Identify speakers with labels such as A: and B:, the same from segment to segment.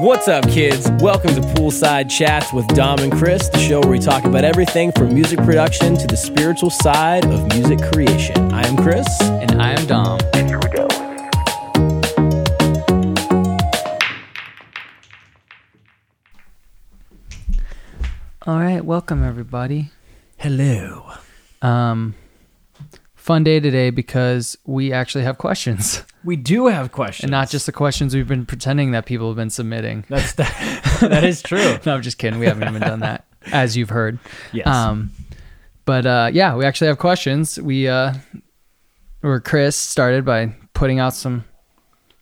A: What's up, kids? Welcome to Poolside Chats with Dom and Chris, the show where we talk about everything from music production to the spiritual side of music creation. I am Chris.
B: And I am Dom.
C: And here we go.
B: All right, welcome everybody.
A: Hello.
B: Um, fun day today because we actually have questions,
A: We do have questions.
B: and not just the questions we've been pretending that people have been submitting.
A: That's that, that is true.
B: No, I'm just kidding. We haven't even done that, as you've heard.
A: Yes.
B: Um, but uh, yeah, we actually have questions. We uh, or Chris started by putting out some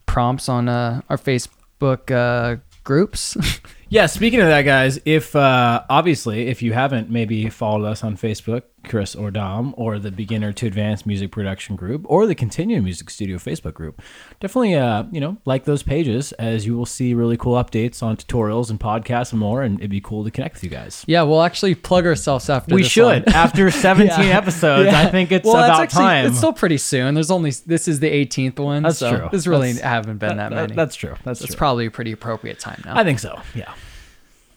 B: prompts on uh, our Facebook uh, groups.
A: Yeah, speaking of that, guys, if uh, obviously if you haven't maybe followed us on Facebook, Chris or Dom, or the Beginner to Advanced Music Production group, or the Continuing Music Studio Facebook group, definitely uh, you know like those pages as you will see really cool updates on tutorials and podcasts and more, and it'd be cool to connect with you guys.
B: yeah, we'll actually plug ourselves after.
A: we should
B: one.
A: after 17
B: Yeah.
A: episodes.
B: Yeah.
A: I think it's
B: Well,
A: about
B: actually-
A: time.
B: It's still pretty soon. There's only this is the 18th one.
A: That's
B: so
A: true.
B: There's really
A: That's-
B: haven't been that, many.
A: That's true. That's,
B: That's
A: true.
B: probably a pretty appropriate time now.
A: I think so. Yeah.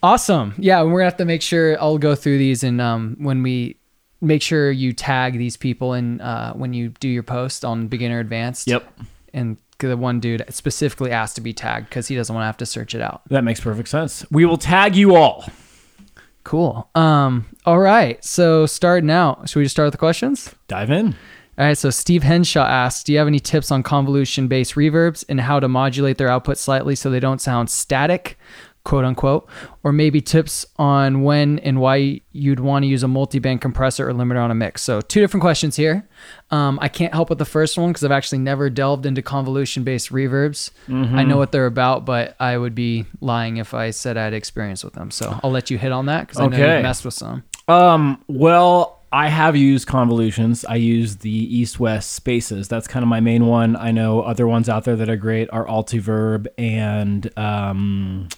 B: awesome. Yeah, and we're gonna have to make sure I'll go through these and um when we make sure you tag these people in uh when you do your post on beginner advanced.
A: Yep.
B: And the one dude specifically asked to be tagged because he doesn't want to have to search it out.
A: That makes perfect sense. We will tag you all.
B: Cool. Um. All right. So starting out, should we just start with the questions?
A: Dive in.
B: All right, so Steve Henshaw asks, "Do you have any tips on convolution-based reverbs and how to modulate their output slightly so they don't sound static, quote unquote, or maybe tips on when and why you'd want to use a multi-band compressor or limiter on a mix?" So two different questions here. Um, I can't help with the first one because I've actually never delved into convolution-based reverbs. I know what they're about, but I would be lying if I said I had experience with them. So I'll let you hit on that because I know you've messed with some.
A: Um, well, I have used convolutions. I use the east west spaces. That's kind of my main one. I know other ones out there that are great are Altiverb and um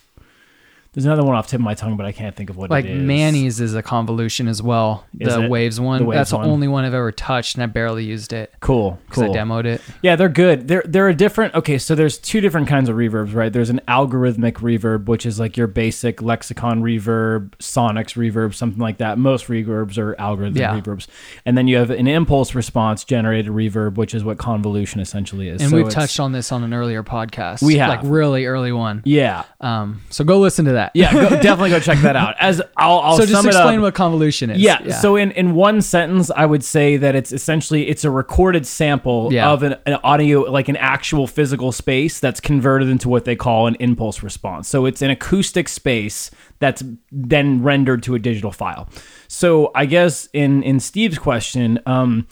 A: there's another one off the tip of my tongue, but I can't think of what
B: like
A: it is.
B: Manny's is a convolution as well.
A: Is
B: the
A: it?
B: Waves one.
A: The Waves
B: That's
A: one.
B: the only one I've ever touched, and I barely used it
A: Cool,
B: because
A: cool.
B: I demoed it.
A: Yeah, they're good. They're they're a different. Okay, so there's two different kinds of reverbs, right? There's an algorithmic reverb, which is like your basic lexicon reverb, sonics reverb, something like that. Most reverbs are algorithmic
B: Yeah.
A: reverbs, and then you have an impulse response generated reverb, which is what convolution essentially is.
B: And
A: So
B: we've touched on this on an earlier podcast.
A: We have.
B: like really early one.
A: Yeah,
B: Um, so go listen to that.
A: Yeah. Go, definitely go check that out. As I'll, I'll
B: so just explain what convolution is.
A: Yeah, So in, in one sentence, I would say that it's essentially it's a recorded sample
B: Yeah.
A: of an, an audio, like an actual physical space that's converted into what they call an impulse response. So it's an acoustic space that's then rendered to a digital file. So I guess in in Steve's question, um,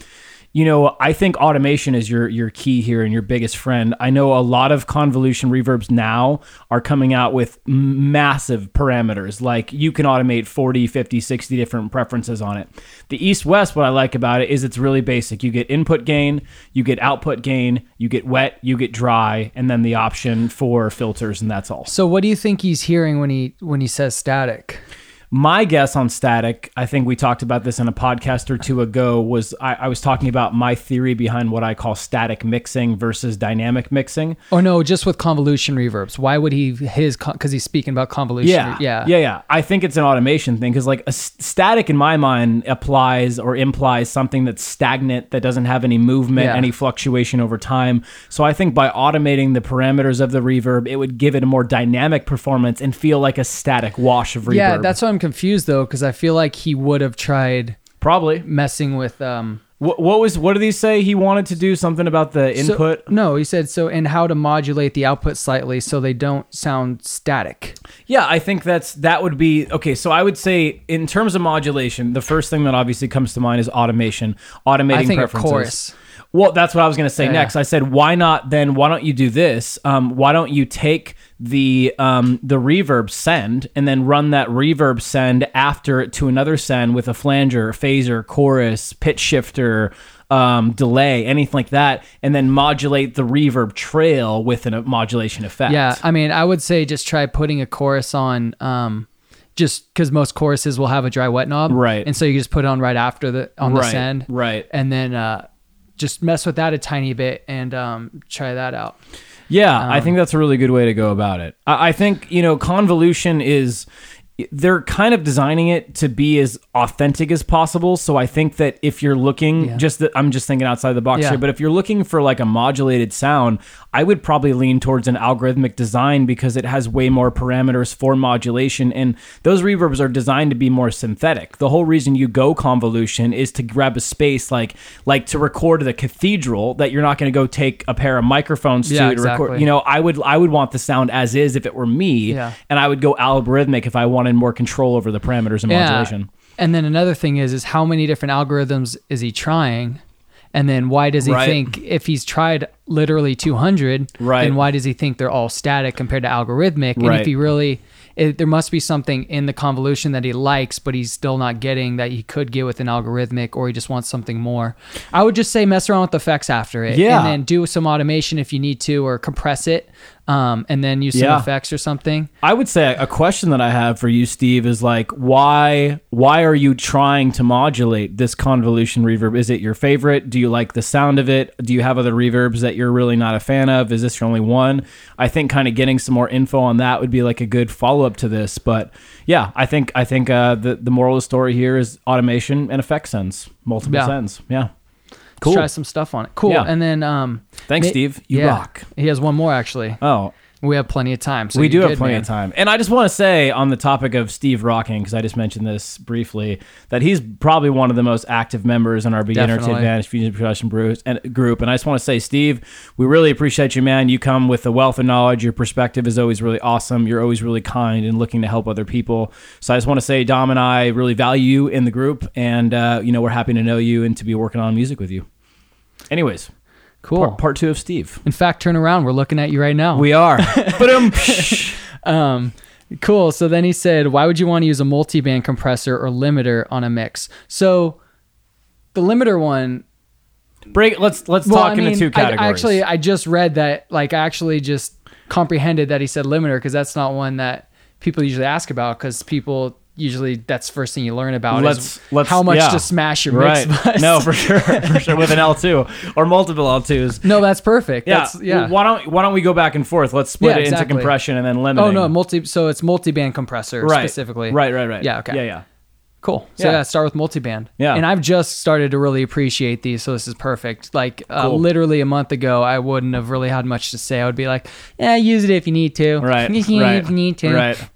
A: you know, I think automation is your your key here and your biggest friend. I know a lot of convolution reverbs now are coming out with massive parameters. Like you can automate 40, 50, 60 different preferences on it. The east west what I like about it is it's really basic. You get input gain, you get output gain, you get wet, you get dry, and then the option for filters and that's all.
B: So what do you think he's hearing when he when he says static?
A: My guess on static, I think we talked about this in a podcast or two ago, was I, I was talking about my theory behind what I call static mixing versus dynamic mixing.
B: Or Oh, no, just with convolution reverbs. Why would he his because he's speaking about convolution?
A: Yeah,
B: yeah,
A: yeah, yeah. I think it's an automation thing because like a s- static in my mind applies or implies something that's stagnant that doesn't have any movement,
B: Yeah.
A: any fluctuation over time. So I think by automating the parameters of the reverb, it would give it a more dynamic performance and feel like a static wash of reverb.
B: Yeah, that's what I'm confused though because I feel like he would have tried
A: probably.
B: messing with um
A: What, what was what did he say? He wanted to do something about the
B: So-
A: input.
B: no, he said so, and how to modulate the output slightly so they don't sound static.
A: Yeah, I think that's that would be okay. So I would say in terms of modulation, the first thing that obviously comes to mind is automation, automating
B: I think
A: preferences.
B: chorus.
A: Well, that's what I was going to say
B: Yeah,
A: next.
B: yeah.
A: I said, why not then? Why don't you do this? Um, why don't you take the um, the reverb send and then run that reverb send after it to another send with a flanger, phaser, chorus, pitch shifter, um, delay, anything like that, and then modulate the reverb trail with a modulation effect.
B: Yeah, I mean, I would say just try putting a chorus on, um, just because most choruses will have a dry wet knob,
A: Right.
B: And so you just put it on right after the on the send,
A: right.
B: And then uh, just mess with that a tiny bit and um, try that out.
A: Yeah, I think that's a really good way to go about it. I, I think you know convolution is they're kind of designing it to be as authentic as possible. So I think that if you're looking,
B: Yeah.
A: just that I'm just thinking outside the box
B: Yeah.
A: here, but if you're looking for like a modulated sound, I would probably lean towards an algorithmic design because it has way more parameters for modulation, and those reverbs are designed to be more synthetic. The whole reason you go convolution is to grab a space like like to record the cathedral that you're not going to go take a pair of microphones
B: Yeah,
A: to to record.
B: exactly.
A: You know, I would I would want the sound as is if it were me,
B: Yeah.
A: and I would go algorithmic if I wanted more control over the parameters and modulation.
B: And then another thing is is how many different algorithms is he trying? And then why does he
A: Right.
B: think if he's tried literally 200,
A: Right.
B: then why does he think they're all static compared to algorithmic? And
A: Right.
B: if he really it, there must be something in the convolution that he likes, but he's still not getting that he could get with an algorithmic, or he just wants something more. I would just say mess around with the effects after it,
A: Yeah.
B: and then do some automation if you need to, or compress it, um, and then use some
A: Yeah.
B: effects or something.
A: I would say a question that I have for you, Steve, is like why why are you trying to modulate this convolution reverb? Is it your favorite? Do you like the sound of it? Do you have other reverbs that you're really not a fan of? Is this your only one? I think kind of getting some more info on that would be like a good follow up to this. But yeah, I think I think uh, the the moral of the story here is automation and effect sends, multiple
B: Yeah.
A: sends. Yeah, cool.
B: try some stuff on it. Cool.
A: Yeah.
B: And then um,
A: Thanks,
B: ma-
A: Steve. You
B: yeah.
A: rock.
B: He has one more actually.
A: Oh,
B: We have plenty of time. So
A: we do
B: you're
A: have plenty
B: man.
A: of time. And I just want to say on the topic of Steve rocking, because I just mentioned this briefly, that he's probably one of the most active members in our beginner to Advanced fusion production Brews and group. And I just want to say, Steve, we really appreciate you, man. You come with a wealth of knowledge. Your perspective is always really awesome. You're always really kind and looking to help other people. So I just want to say, Dom and I really value you in the group, and uh, you know we're happy to know you and to be working on music with you. Anyways,
B: Cool.
A: part, part two of Steve.
B: In fact, turn around. We're looking at you right now.
A: We are. um.
B: um, cool. So then he said, why would you want to use a multi-band compressor or limiter on a mix? So the limiter one.
A: Break. Let's let's
B: Well,
A: talk
B: I mean,
A: into two
B: I-
A: categories.
B: actually, I just read that. Like, I actually just comprehended that he said limiter because that's not one that people usually ask about because people usually that's the first thing you learn about
A: let's
B: is
A: let's
B: how much
A: yeah.
B: to smash your
A: right.
B: mix bus.
A: No, for sure, for sure, with an L two or multiple L twos.
B: no, that's perfect.
A: Yeah,
B: That's, yeah.
A: Why don't Why don't we go back and forth? Let's split
B: Yeah,
A: it into compression and then limiting.
B: Oh no, multi. So it's multi-band compressor
A: right,
B: specifically.
A: Right, right, right.
B: Yeah, okay.
A: Yeah, yeah.
B: Cool. So
A: Yeah.
B: yeah, start with multi-band.
A: Yeah.
B: And I've just started to really appreciate these, so this is perfect. Like uh,
A: Cool.
B: literally a month ago, I wouldn't have really had much to say. I would be like, "Yeah, use it if you need to.
A: Right,
B: Use it
A: right,
B: if you need to."
A: right.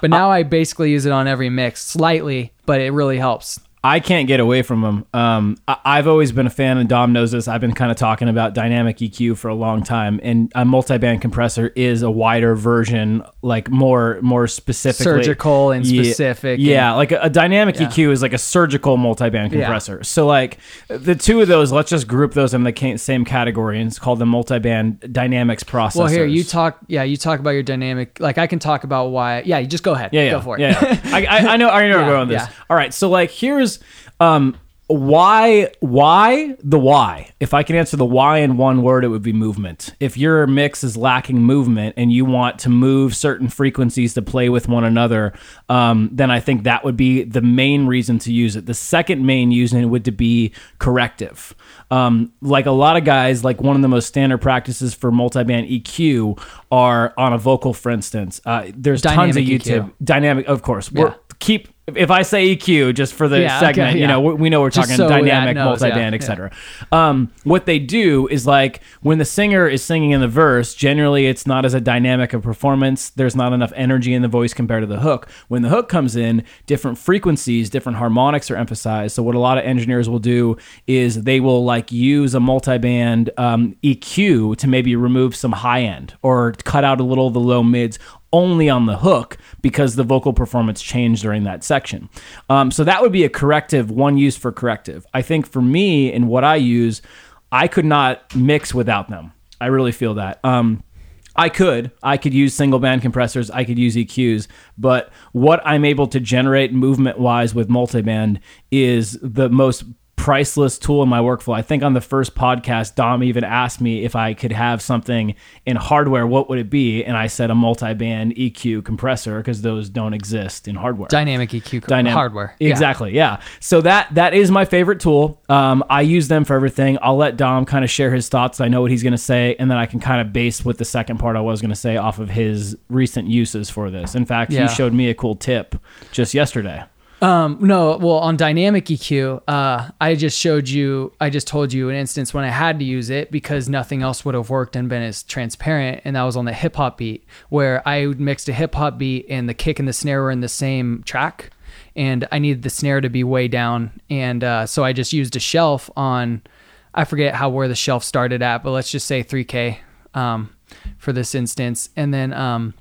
B: But uh, now I basically use it on every mix, slightly, but it really helps.
A: I can't get away from them. Um, I, I've always been a fan, and Dom knows this. I've been kind of talking about dynamic EQ for a long time, and a multi-band compressor is a wider version, like more more specifically
B: Surgical and
A: Yeah,
B: specific and-
A: Yeah, like a, a dynamic
B: Yeah.
A: EQ is like a surgical multi-band
B: Yeah.
A: compressor. So like the two of those, let's just group those in the same category, and it's called the multi-band dynamics processors.
B: Well, here you talk. Yeah, you talk about your dynamic. Like I can talk about why. Yeah, you just go ahead.
A: Yeah, yeah,
B: Go for it.
A: Yeah, yeah. I, I, I know. I know
B: Yeah,
A: we're going with this.
B: yeah.
A: All right. So like, here's um, why, why the why. If I can answer the why in one word, it would be movement. If your mix is lacking movement and you want to move certain frequencies to play with one another, um, then I think that would be the main reason to use it. The second main reason would to be corrective. Um, like a lot of guys, like one of the most standard practices for multi-band EQ are on a vocal, for instance. Uh, there's tons of YouTube
B: EQ.
A: dynamic, of course.
B: Yeah.
A: Keep if I say EQ just for the
B: Yeah, okay,
A: segment, you
B: yeah.
A: know, we, we know we're
B: Just
A: talking
B: so that
A: dynamic,
B: knows,
A: multi-band,
B: yeah,
A: etc. Um, what they do is like when the singer is singing in the verse, generally it's not as a dynamic of performance. There's not enough energy in the voice compared to the hook. When the hook comes in, different frequencies, different harmonics are emphasized. So what a lot of engineers will do is they will like use a multi-band um, EQ to maybe remove some high end or cut out a little of the low mids only on the hook because the vocal performance changed during that section. Um, so that would be a corrective, one use for corrective. I think for me and what I use, I could not mix without them. I really feel that. Um, I could. I could use single band compressors. I could use EQs. But what I'm able to generate movement wise with multiband is the most priceless tool in my workflow. I think on the first podcast, Dom even asked me if I could have something in hardware, what would it be? And I said a multi-band EQ compressor because those don't exist in hardware.
B: Dynamic EQ
A: Dynam-
B: hardware. Yeah.
A: Exactly. Yeah. So that that is my favorite tool. Um, I use them for everything. I'll let Dom kind of share his thoughts. I know what he's going to say, and then I can kind of base what the second part I was going to say off of his recent uses for this. In fact,
B: Yeah.
A: he showed me a cool tip just yesterday.
B: Um, no, well, on dynamic EQ, uh, I just showed you, I just told you an instance when I had to use it because nothing else would have worked and been as transparent. And that was on the hip hop beat where I mixed a hip hop beat and the kick and the snare were in the same track. And I needed the snare to be way down. And uh, so I just used a shelf on, I forget how where the shelf started at, but let's just say 3K um, for this instance. And then, um,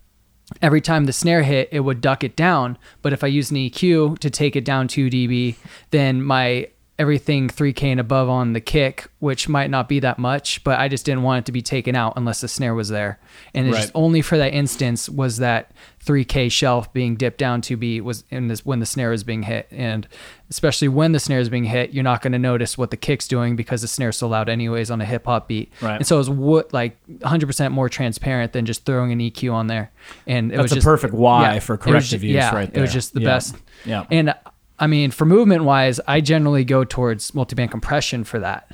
B: every time the snare hit, it would duck it down. But if I use an EQ to take it down 2 dB, then my everything 3K and above on the kick, which might not be that much, but I just didn't want it to be taken out unless the snare was there. And it's just only for that instance was that 3K shelf being dipped down to be was in this when the snare is being hit. And especially when the snare is being hit, you're not going to notice what the kick's doing because the snare's so loud anyways on a hip hop beat.
A: Right.
B: And so it was what like 100% more transparent than just throwing an EQ on there. And it
A: That's
B: was
A: a
B: just
A: perfect why for corrective
B: ju-
A: use
B: yeah,
A: right there.
B: It was just the
A: Yeah.
B: best.
A: Yeah.
B: And I mean, for movement wise, I generally go towards multiband compression for that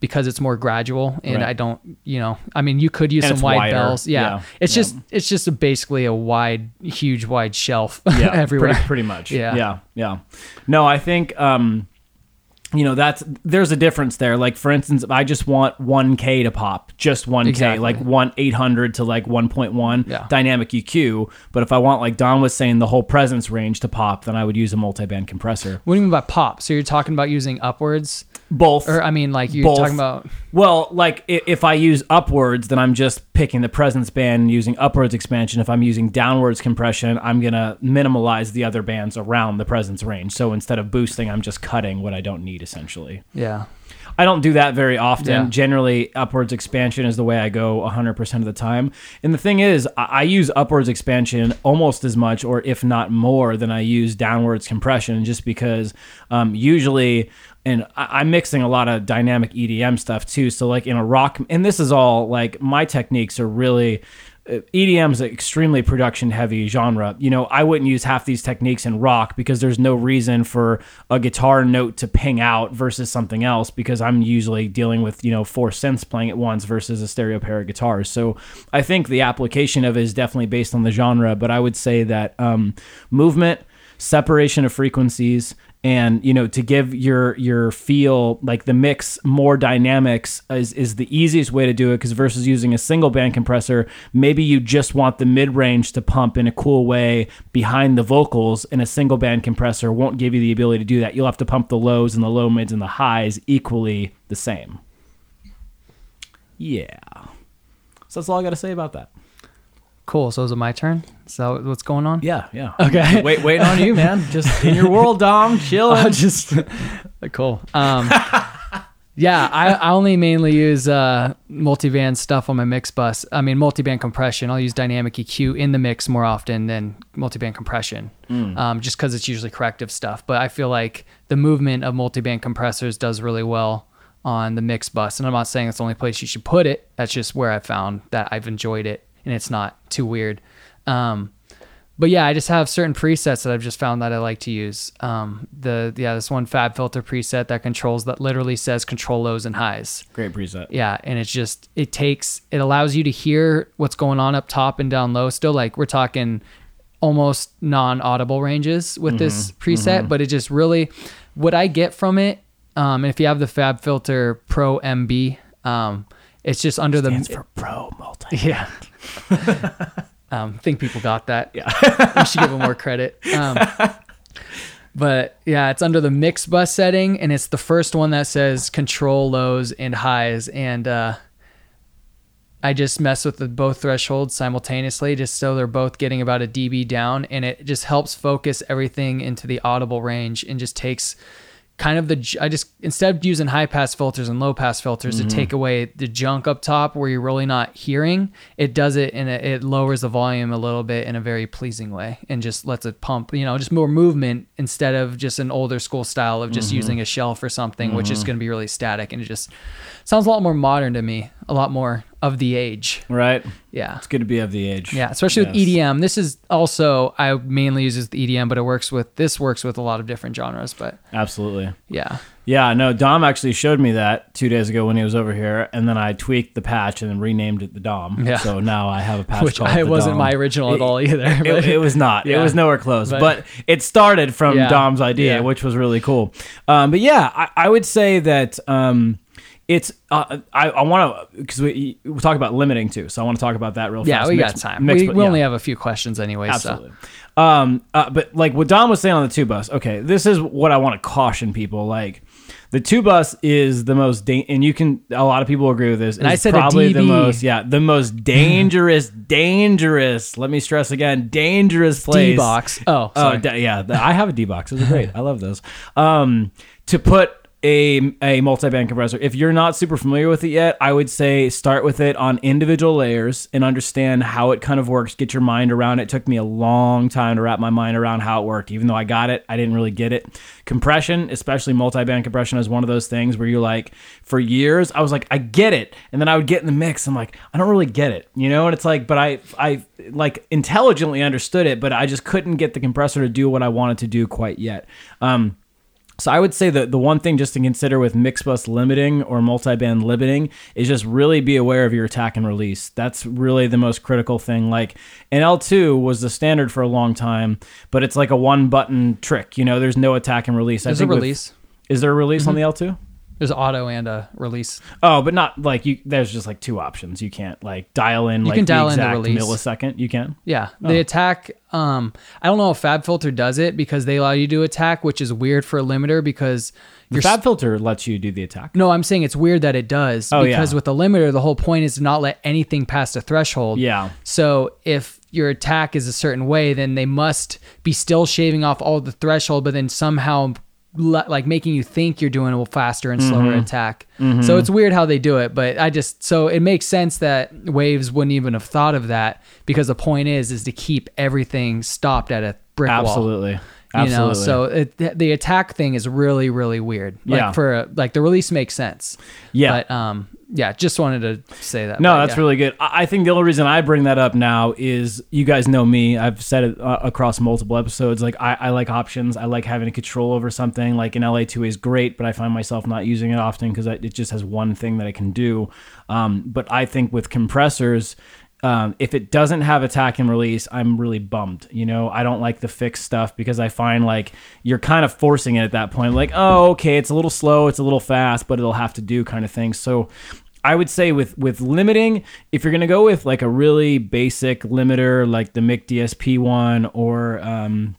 B: because it's more gradual and
A: Right.
B: I don't, you know, I mean, you could use
A: And
B: some wide
A: wider.
B: bells. Yeah.
A: Yeah.
B: It's
A: Yeah.
B: just, it's just a, basically a wide, huge, wide shelf
A: yeah,
B: everywhere.
A: Pretty, pretty much.
B: Yeah.
A: yeah, yeah. No, I think um, you know that's there's a difference there. Like for instance, if I just want 1K to pop, just 1K,
B: Exactly.
A: like one 800 to like 1.1
B: Yeah.
A: dynamic EQ. But if I want like Dom was saying the whole presence range to pop, then I would use a multi-band compressor.
B: What do you mean by pop? So you're talking about using upwards
A: Both.
B: or I mean, like you're
A: Both.
B: talking about,
A: Well, like if I use upwards, then I'm just picking the presence band using upwards expansion. If I'm using downwards compression, I'm gonna minimalize the other bands around the presence range. So instead of boosting, I'm just cutting what I don't need essentially.
B: yeah.
A: I don't do that very often.
B: Yeah.
A: Generally, upwards expansion is the way I go 100% of the time. And the thing is, I, I use upwards expansion almost as much, or if not more, than I use downwards compression, just because um, usually, and I, I'm mixing a lot of dynamic EDM stuff too. So, like in a rock, and this is all like my techniques are really. EDM is an extremely production heavy genre. You know, I wouldn't use half these techniques in rock because there's no reason for a guitar note to ping out versus something else because I'm usually dealing with, you know, four synths playing at once versus a stereo pair of guitars. So I think the application of it is definitely based on the genre, but I would say that um, movement, separation of frequencies, and you know to give your your feel like the mix more dynamics is, is the easiest way to do it because versus using a single band compressor maybe you just want the mid range to pump in a cool way behind the vocals and a single band compressor won't give you the ability to do that. You'll have to pump the lows and the low mids and the highs equally the same. Yeah. So that's all i got to say about that
B: Cool. So is it my turn? So what's going on?
A: yeah yeah
B: Okay.
A: wait waiting on you man just in your world dom chill
B: just cool. Um, yeah, I, I only mainly use uh, multiband stuff on my mix bus. I mean, multiband compression. I'll use dynamic EQ in the mix more often than multiband compression, um, just because it's usually corrective stuff. But I feel like the movement of multiband compressors does really well on the mix bus. And I'm not saying it's the only place you should put it. That's just where I found that I've enjoyed it, and it's not too weird. Um, but yeah, I just have certain presets that I've just found that I like to use. Um, the yeah, this one Fab Filter preset that controls that literally says control lows and highs.
A: great preset
B: Yeah, and it's just it takes it allows you to hear what's going on up top and down low. Still, like we're talking almost non-audible ranges with this preset, but it just really what I get from it. Um, and if you have the Fab Filter Pro MB, um, it's just under
A: stands
B: the
A: for pro multi
B: yeah. um, think people got that. Yeah. we should give them more credit. Um, but yeah, it's under the mix bus setting, and it's the first one that says control lows and highs. And uh, I just mess with the both thresholds simultaneously, just so they're both getting about a dB down, and it just helps focus everything into the audible range, and just takes kind of the I just instead of using high pass filters and low pass filters
A: Mm-hmm.
B: to take away the junk up top where you're really not hearing, it does it and it, lowers the volume a little bit in a very pleasing way and just lets it pump, you know, just more movement instead of just an older school style of
A: Mm-hmm.
B: just using a shelf or something, which is going to be really static and it just sounds a lot more modern to me, a lot more of the age.
A: Right.
B: Yeah.
A: It's good to be of the age.
B: Yeah, especially with EDM. This is also I mainly use the EDM, but it works with this works with a lot of different genres. But
A: Absolutely.
B: yeah,
A: Yeah, no, Dom actually showed me that two days ago when he was over here, and then I tweaked the patch and then renamed it the Dom.
B: Yeah.
A: So now I have a patch
B: which I wasn't
A: Dom.
B: my original at all either.
A: It,
B: but-
A: it was not. It was nowhere close. But,
B: But-
A: it started from
B: Yeah.
A: Dom's idea,
B: Yeah.
A: which was really cool. Um, but yeah, I, I would say that um, it's. Uh, I, I want to because we we talk about limiting too. So I want to talk about that real
B: yeah,
A: fast.
B: we
A: Mixed-
B: got time.
A: mixed,
B: we
A: but
B: we
A: yeah.
B: only have a few questions anyway.
A: Absolutely.
B: So
A: Um, uh, but like what Dom was saying on the two bus, okay, this is what I want to caution people. Like the two bus is the most, da- and you can, a lot of people agree with this.
B: And I said
A: probably the most, yeah, the most dangerous, dangerous. Let me stress again, dangerous place.
B: D box. Oh,
A: Oh,
B: sorry.
A: d- yeah. I have a D box. Those are great. I love those. Um, to put a, a multi-band compressor. If you're not super familiar with it yet, I would say start with it on individual layers and understand how it kind of works. Get your mind around it. It took me a long time to wrap my mind around how it worked. Even though I got it, I didn't really get it. Compression, especially multi-band compression, is one of those things where you're like, for years, I was like, I get it, and then I would get in the mix. I'm like, I don't really get it, you know. And it's like, but I, I like intelligently understood it, but I just couldn't get the compressor to do what I wanted to do quite yet. Um, so I would say that the one thing just to consider with mix bus limiting or multi-band limiting is just really be aware of your attack and release. That's really the most critical thing. Like an L2 was the standard for a long time, but it's like a one button trick. You know, there's no attack and release. I
B: There's a
A: think with-
B: release.
A: is there a release on mm-hmm. the L2?
B: There's auto and a release.
A: Oh, but not like you. There's just like two options. You can't like dial in like
B: can dial
A: the
B: in the
A: exact
B: release.
A: millisecond. You can.
B: Yeah,
A: Oh.
B: the attack. Um, I don't know if FabFilter does it because they allow you to attack, which is weird for a limiter because your
A: Fab filter lets you do the attack.
B: No, I'm saying it's weird that it does
A: Oh,
B: because
A: yeah.
B: with the limiter, the whole point is to not let anything past a threshold.
A: Yeah.
B: So if your attack is a certain way, then they must be still shaving off all the threshold, but then somehow like making you think you're doing a faster and slower
A: Mm-hmm.
B: attack. So it's weird how they do it, but I just so it makes sense that waves wouldn't even have thought of that because the point is is to keep everything stopped at a brick wall
A: Absolutely.
B: you know
A: Absolutely.
B: so it, the attack thing is really really weird like
A: Yeah.
B: for like the release makes sense
A: Yeah.
B: but um yeah just wanted to say that
A: No,
B: but,
A: that's
B: yeah.
A: really good. I I think the only reason I bring that up now is you guys know me. I've said it uh, across multiple episodes. Like I, I like options. I like having control over something. Like an LA2 is great, but I find myself not using it often because it just has one thing that I can do. Um, but I think with compressors. Um, if it doesn't have attack and release, I'm really bummed. You know, I don't like the fixed stuff because I find like you're kind of forcing it at that point. Like, oh, okay, it's a little slow, it's a little fast, but it'll have to do kind of thing. So I would say with with limiting, if you're gonna go with like a really basic limiter, like the Mic DSP one or um,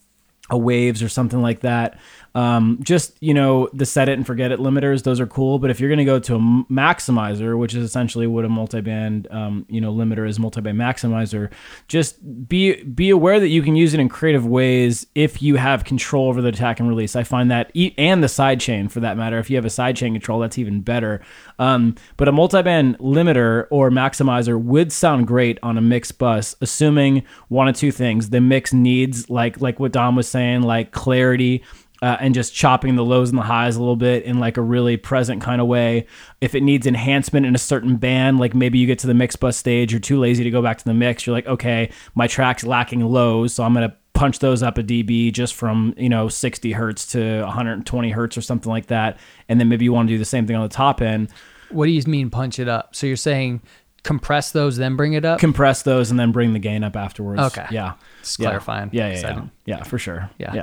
A: a Waves or something like that, um, just you know the set it and forget it limiters, those are cool. But if you're gonna go to a maximizer, which is essentially what a multiband um, you know limiter is, multiband maximizer, just be be aware that you can use it in creative ways if you have control over the attack and release. I find that and the side chain for that matter. If you have a side chain control, that's even better. Um, but a multiband limiter or maximizer would sound great on a mix bus, assuming one of two things: the mix needs like like what Dom was saying, like clarity. Uh, and just chopping the lows and the highs a little bit in like a really present kind of way. If it needs enhancement in a certain band, like maybe you get to the mix bus stage, you're too lazy to go back to the mix. You're like, okay, my track's lacking lows, so I'm gonna punch those up a dB just from you know 60 hertz to 120 hertz or something like that, and then maybe you want to do the same thing on the top end.
B: what do you mean punch it up so you're saying compress those then bring it up
A: compress those and then bring the gain up afterwards.
B: Okay.
A: Yeah.
B: Just
A: Yeah.
B: clarifying.
A: Yeah, yeah, yeah. Yeah, for sure.
B: Yeah.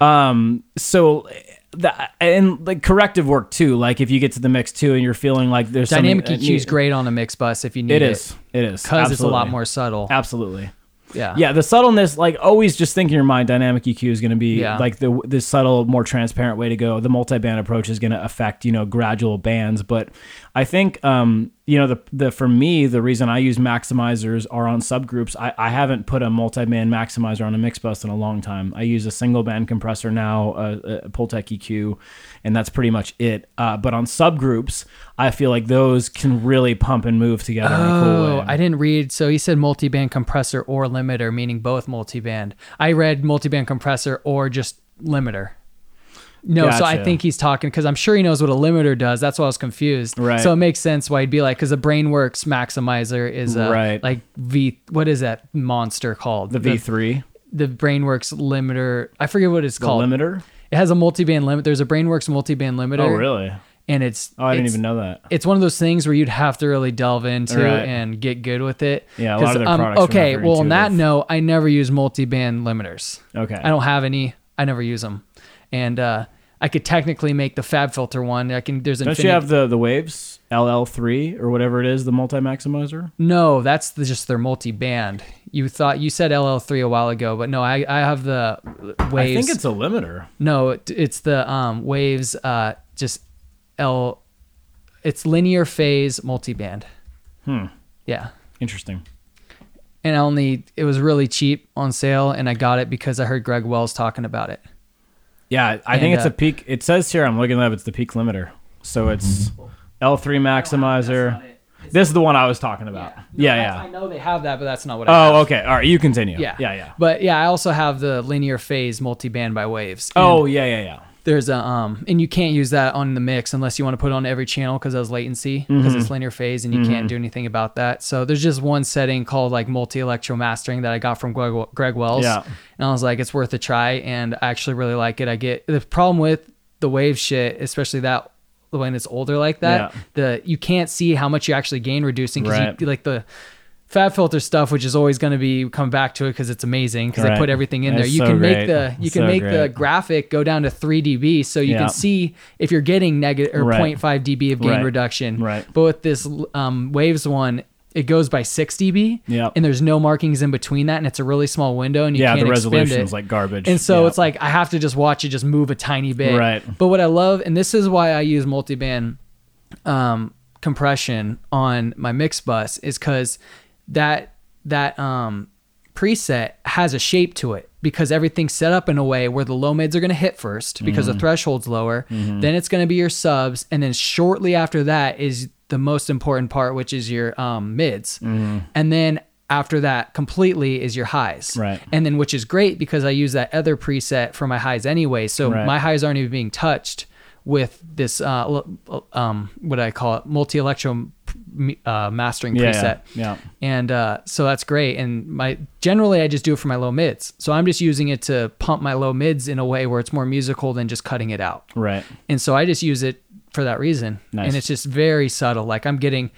A: Yeah. Um so that and like corrective work too. Like if you get to the mix too and you're feeling like there's
B: dynamic EQ is great on a mix bus if you need
A: It
B: it
A: is. It is.
B: because it's a lot more subtle
A: Absolutely.
B: Yeah
A: Yeah, the subtleness, like always, just think in your mind, dynamic EQ is going to be
B: Yeah.
A: like the the subtle, more transparent way to go. The multi-band approach is going to affect you know gradual bands, but I think um, you know the the for me the reason I use maximizers are on subgroups. I, I haven't put a multi-band maximizer on a mix bus in a long time. I use a single band compressor now, a, a Pultec EQ, and that's pretty much it. Uh, but on subgroups, I feel like those can really pump and move together in a cool
B: Oh,
A: way.
B: I didn't read. So he said multi-band compressor or limiter, meaning both multi-band. I read multi-band compressor or just limiter. No, so I think he's talking because I'm sure he knows what a limiter does. That's why I was confused.
A: Right.
B: So it makes sense why he'd be like, because the Brainworx maximizer is a
A: Right.
B: like V. What is that monster called?
A: the V3,
B: The, Brainworx limiter. I forget what it's
A: the
B: called.
A: limiter.
B: It has a multi-band limit. There's a Brainworx multi-band limiter.
A: Oh, really?
B: And it's
A: Oh, I didn't
B: it's-
A: even know that.
B: it's one of those things where you'd have to really delve into
A: Right.
B: and get good with it.
A: Yeah, a lot of their
B: um,
A: products
B: Okay, well, on that note, I never use multi-band limiters.
A: Okay.
B: I don't have any. I never use them, and uh, I could technically make the Fab Filter one. I can. There's
A: Don't
B: infinite.
A: you have the the waves LL3 or whatever it is, the multi maximizer?
B: no, that's the, just their multi-band. You thought you said LL3 a while ago, but no, I, I have the waves.
A: I think it's a limiter.
B: no, it, it's the um, waves. Uh, just L. It's linear phase multi-band.
A: Hmm.
B: Yeah.
A: Interesting.
B: and I only it was really cheap on sale and I got it because I heard Greg Wells talking about it.
A: Yeah, I think it's
B: uh,
A: a peak. It says here, I'm looking it up, it's the peak limiter. So it's L3 maximizer. This is the one I was talking about. Yeah,
B: I
A: yeah.
B: I know they have that, but that's not what I have.
A: Oh, okay. All right, you continue.
B: Yeah.
A: Yeah, yeah.
B: But yeah, I also have the linear phase multi-band by waves.
A: Oh, yeah, yeah, yeah.
B: There's a um and you can't use that on the mix unless you want to put it on every channel because has latency because
A: Mm-hmm.
B: it's linear phase and you can't do anything about that. So there's just one setting called like multi electro mastering that I got from Greg, Greg Wells.
A: Yeah.
B: And I was like, it's worth a try, and I actually really like it. I get the problem with the wave shit, especially that when it's older like that,
A: Yeah.
B: the you can't see how much you actually gain reducing because
A: Right.
B: like the Fab filter stuff, which is always going to be come back to it because it's amazing because they
A: Right.
B: put everything in there.
A: It's
B: You
A: so
B: can
A: great.
B: make the you
A: It's
B: can
A: so
B: make the graphic go down to 3 dB, so you
A: Yeah.
B: can see if you're getting negative or
A: Right.
B: 0.5 dB of gain
A: Right.
B: reduction.
A: Right.
B: But with this um, waves one, it goes by 6 dB. And there's no markings in between that, and it's a really small window, and you
A: Yeah,
B: can't
A: Yeah,
B: the
A: resolution is like garbage.
B: And so
A: Yeah.
B: it's like I have to just watch it just move a tiny bit.
A: Right.
B: But what I love, and this is why I use multiband um, compression on my mix bus, is because that that um, preset has a shape to it because everything's set up in a way where the low mids are going to hit first because
A: Mm-hmm.
B: the threshold's lower. Then it's going to be your subs, and then shortly after that is the most important part, which is your um, mids, and then after that completely is your highs
A: Right.
B: and then which is great because i use that other preset for my highs anyway so
A: Right.
B: my highs aren't even being touched with this uh um what do i call it multi-electro uh, mastering
A: yeah,
B: preset
A: yeah.
B: and uh, so that's great and my generally i just do it for my low mids so i'm just using it to pump my low mids in a way where it's more musical than just cutting it out
A: Right.
B: and so I just use it for that reason.
A: Nice.
B: And it's just very subtle. Like I'm getting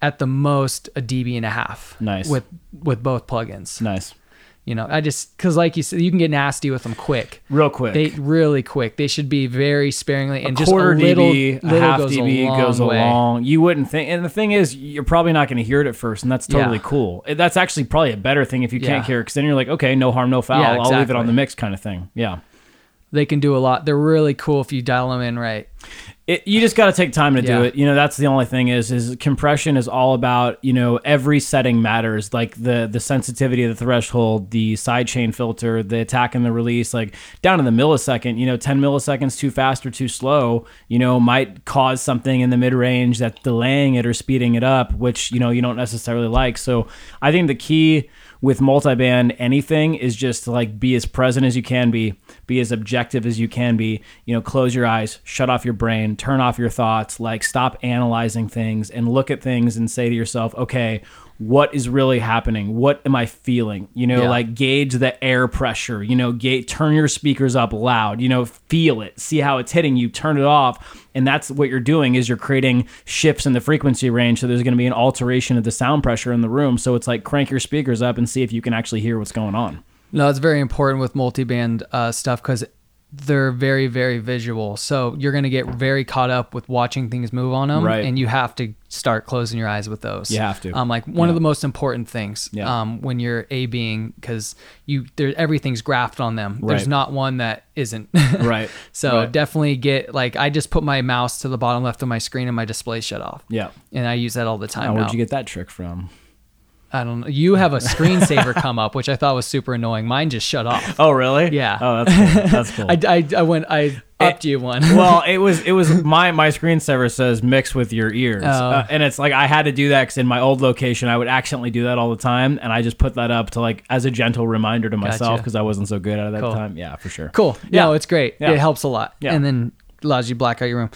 B: at the most a dB and a half.
A: Nice.
B: With with both plugins.
A: Nice.
B: You know, I just because like you said, you can get nasty with them quick.
A: Real quick.
B: They really quick. They should be very sparingly and just
A: quarter
B: a little,
A: dB, a
B: little
A: half
B: goes
A: dB
B: a
A: goes
B: way.
A: along. You wouldn't think, and the thing is, you're probably not going to hear it at first, and that's totally
B: Yeah.
A: cool. That's actually probably a better thing if you can't
B: Yeah.
A: hear it, because then you're like, okay, no harm, no foul.
B: Yeah,
A: I'll leave it on the mix, kind of thing. Yeah.
B: They can do a lot. They're really cool if you dial them in right.
A: It, you just got to take time to
B: Yeah.
A: do it. You know, that's the only thing is is compression is all about you know every setting matters. Like the the sensitivity of the threshold, the sidechain filter, the attack and the release, like down to the millisecond. You know, ten milliseconds too fast or too slow. You know, might cause something in the mid range that's delaying it or speeding it up, which you know you don't necessarily like. So I think the key with multiband anything is just like be as present as you can be be as objective as you can be. You know close your eyes shut off your brain turn off your thoughts like stop analyzing things and look at things and say to yourself okay what is really happening? What am i feeling? You know
B: Yeah.
A: like gauge the air pressure you know gauge turn your speakers up loud you know feel it see how it's hitting you turn it off and that's what you're doing is you're creating shifts in the frequency range so there's going to be an alteration of the sound pressure in the room so it's like crank your speakers up and see if you can actually hear what's going on.
B: No, it's very important with multi-band uh, stuff because they're very very visual so you're going to get very caught up with watching things move on them
A: Right.
B: and you have to start closing your eyes with those
A: You have to.
B: um like one of the most important things
A: Yeah.
B: um when you're a being because you there everything's graphed on them there's not one that isn't
A: Right.
B: so
A: Right.
B: definitely get like i just put my mouse to the bottom left of my screen and my display shut off
A: Yeah.
B: and i use that all the time
A: Now,
B: now.
A: where'd you get that trick from?
B: I don't know you have a screensaver come up which i thought was super annoying mine just shut off
A: Oh, really?
B: Yeah.
A: Oh, that's cool. That's cool.
B: I, I, I went I upped you one
A: well, it was it was my my screensaver says mix with your ears,
B: Oh.
A: uh, and it's like I had to do that because in my old location I would accidentally do that all the time, and I just put that up to like as a gentle reminder to myself
B: Gotcha.
A: because I wasn't so good at it at that
B: Cool.
A: time. Yeah, for sure.
B: Cool.
A: Yeah.
B: No, it's great.
A: Yeah.
B: It helps a lot.
A: Yeah.
B: And then allows you to black out your room.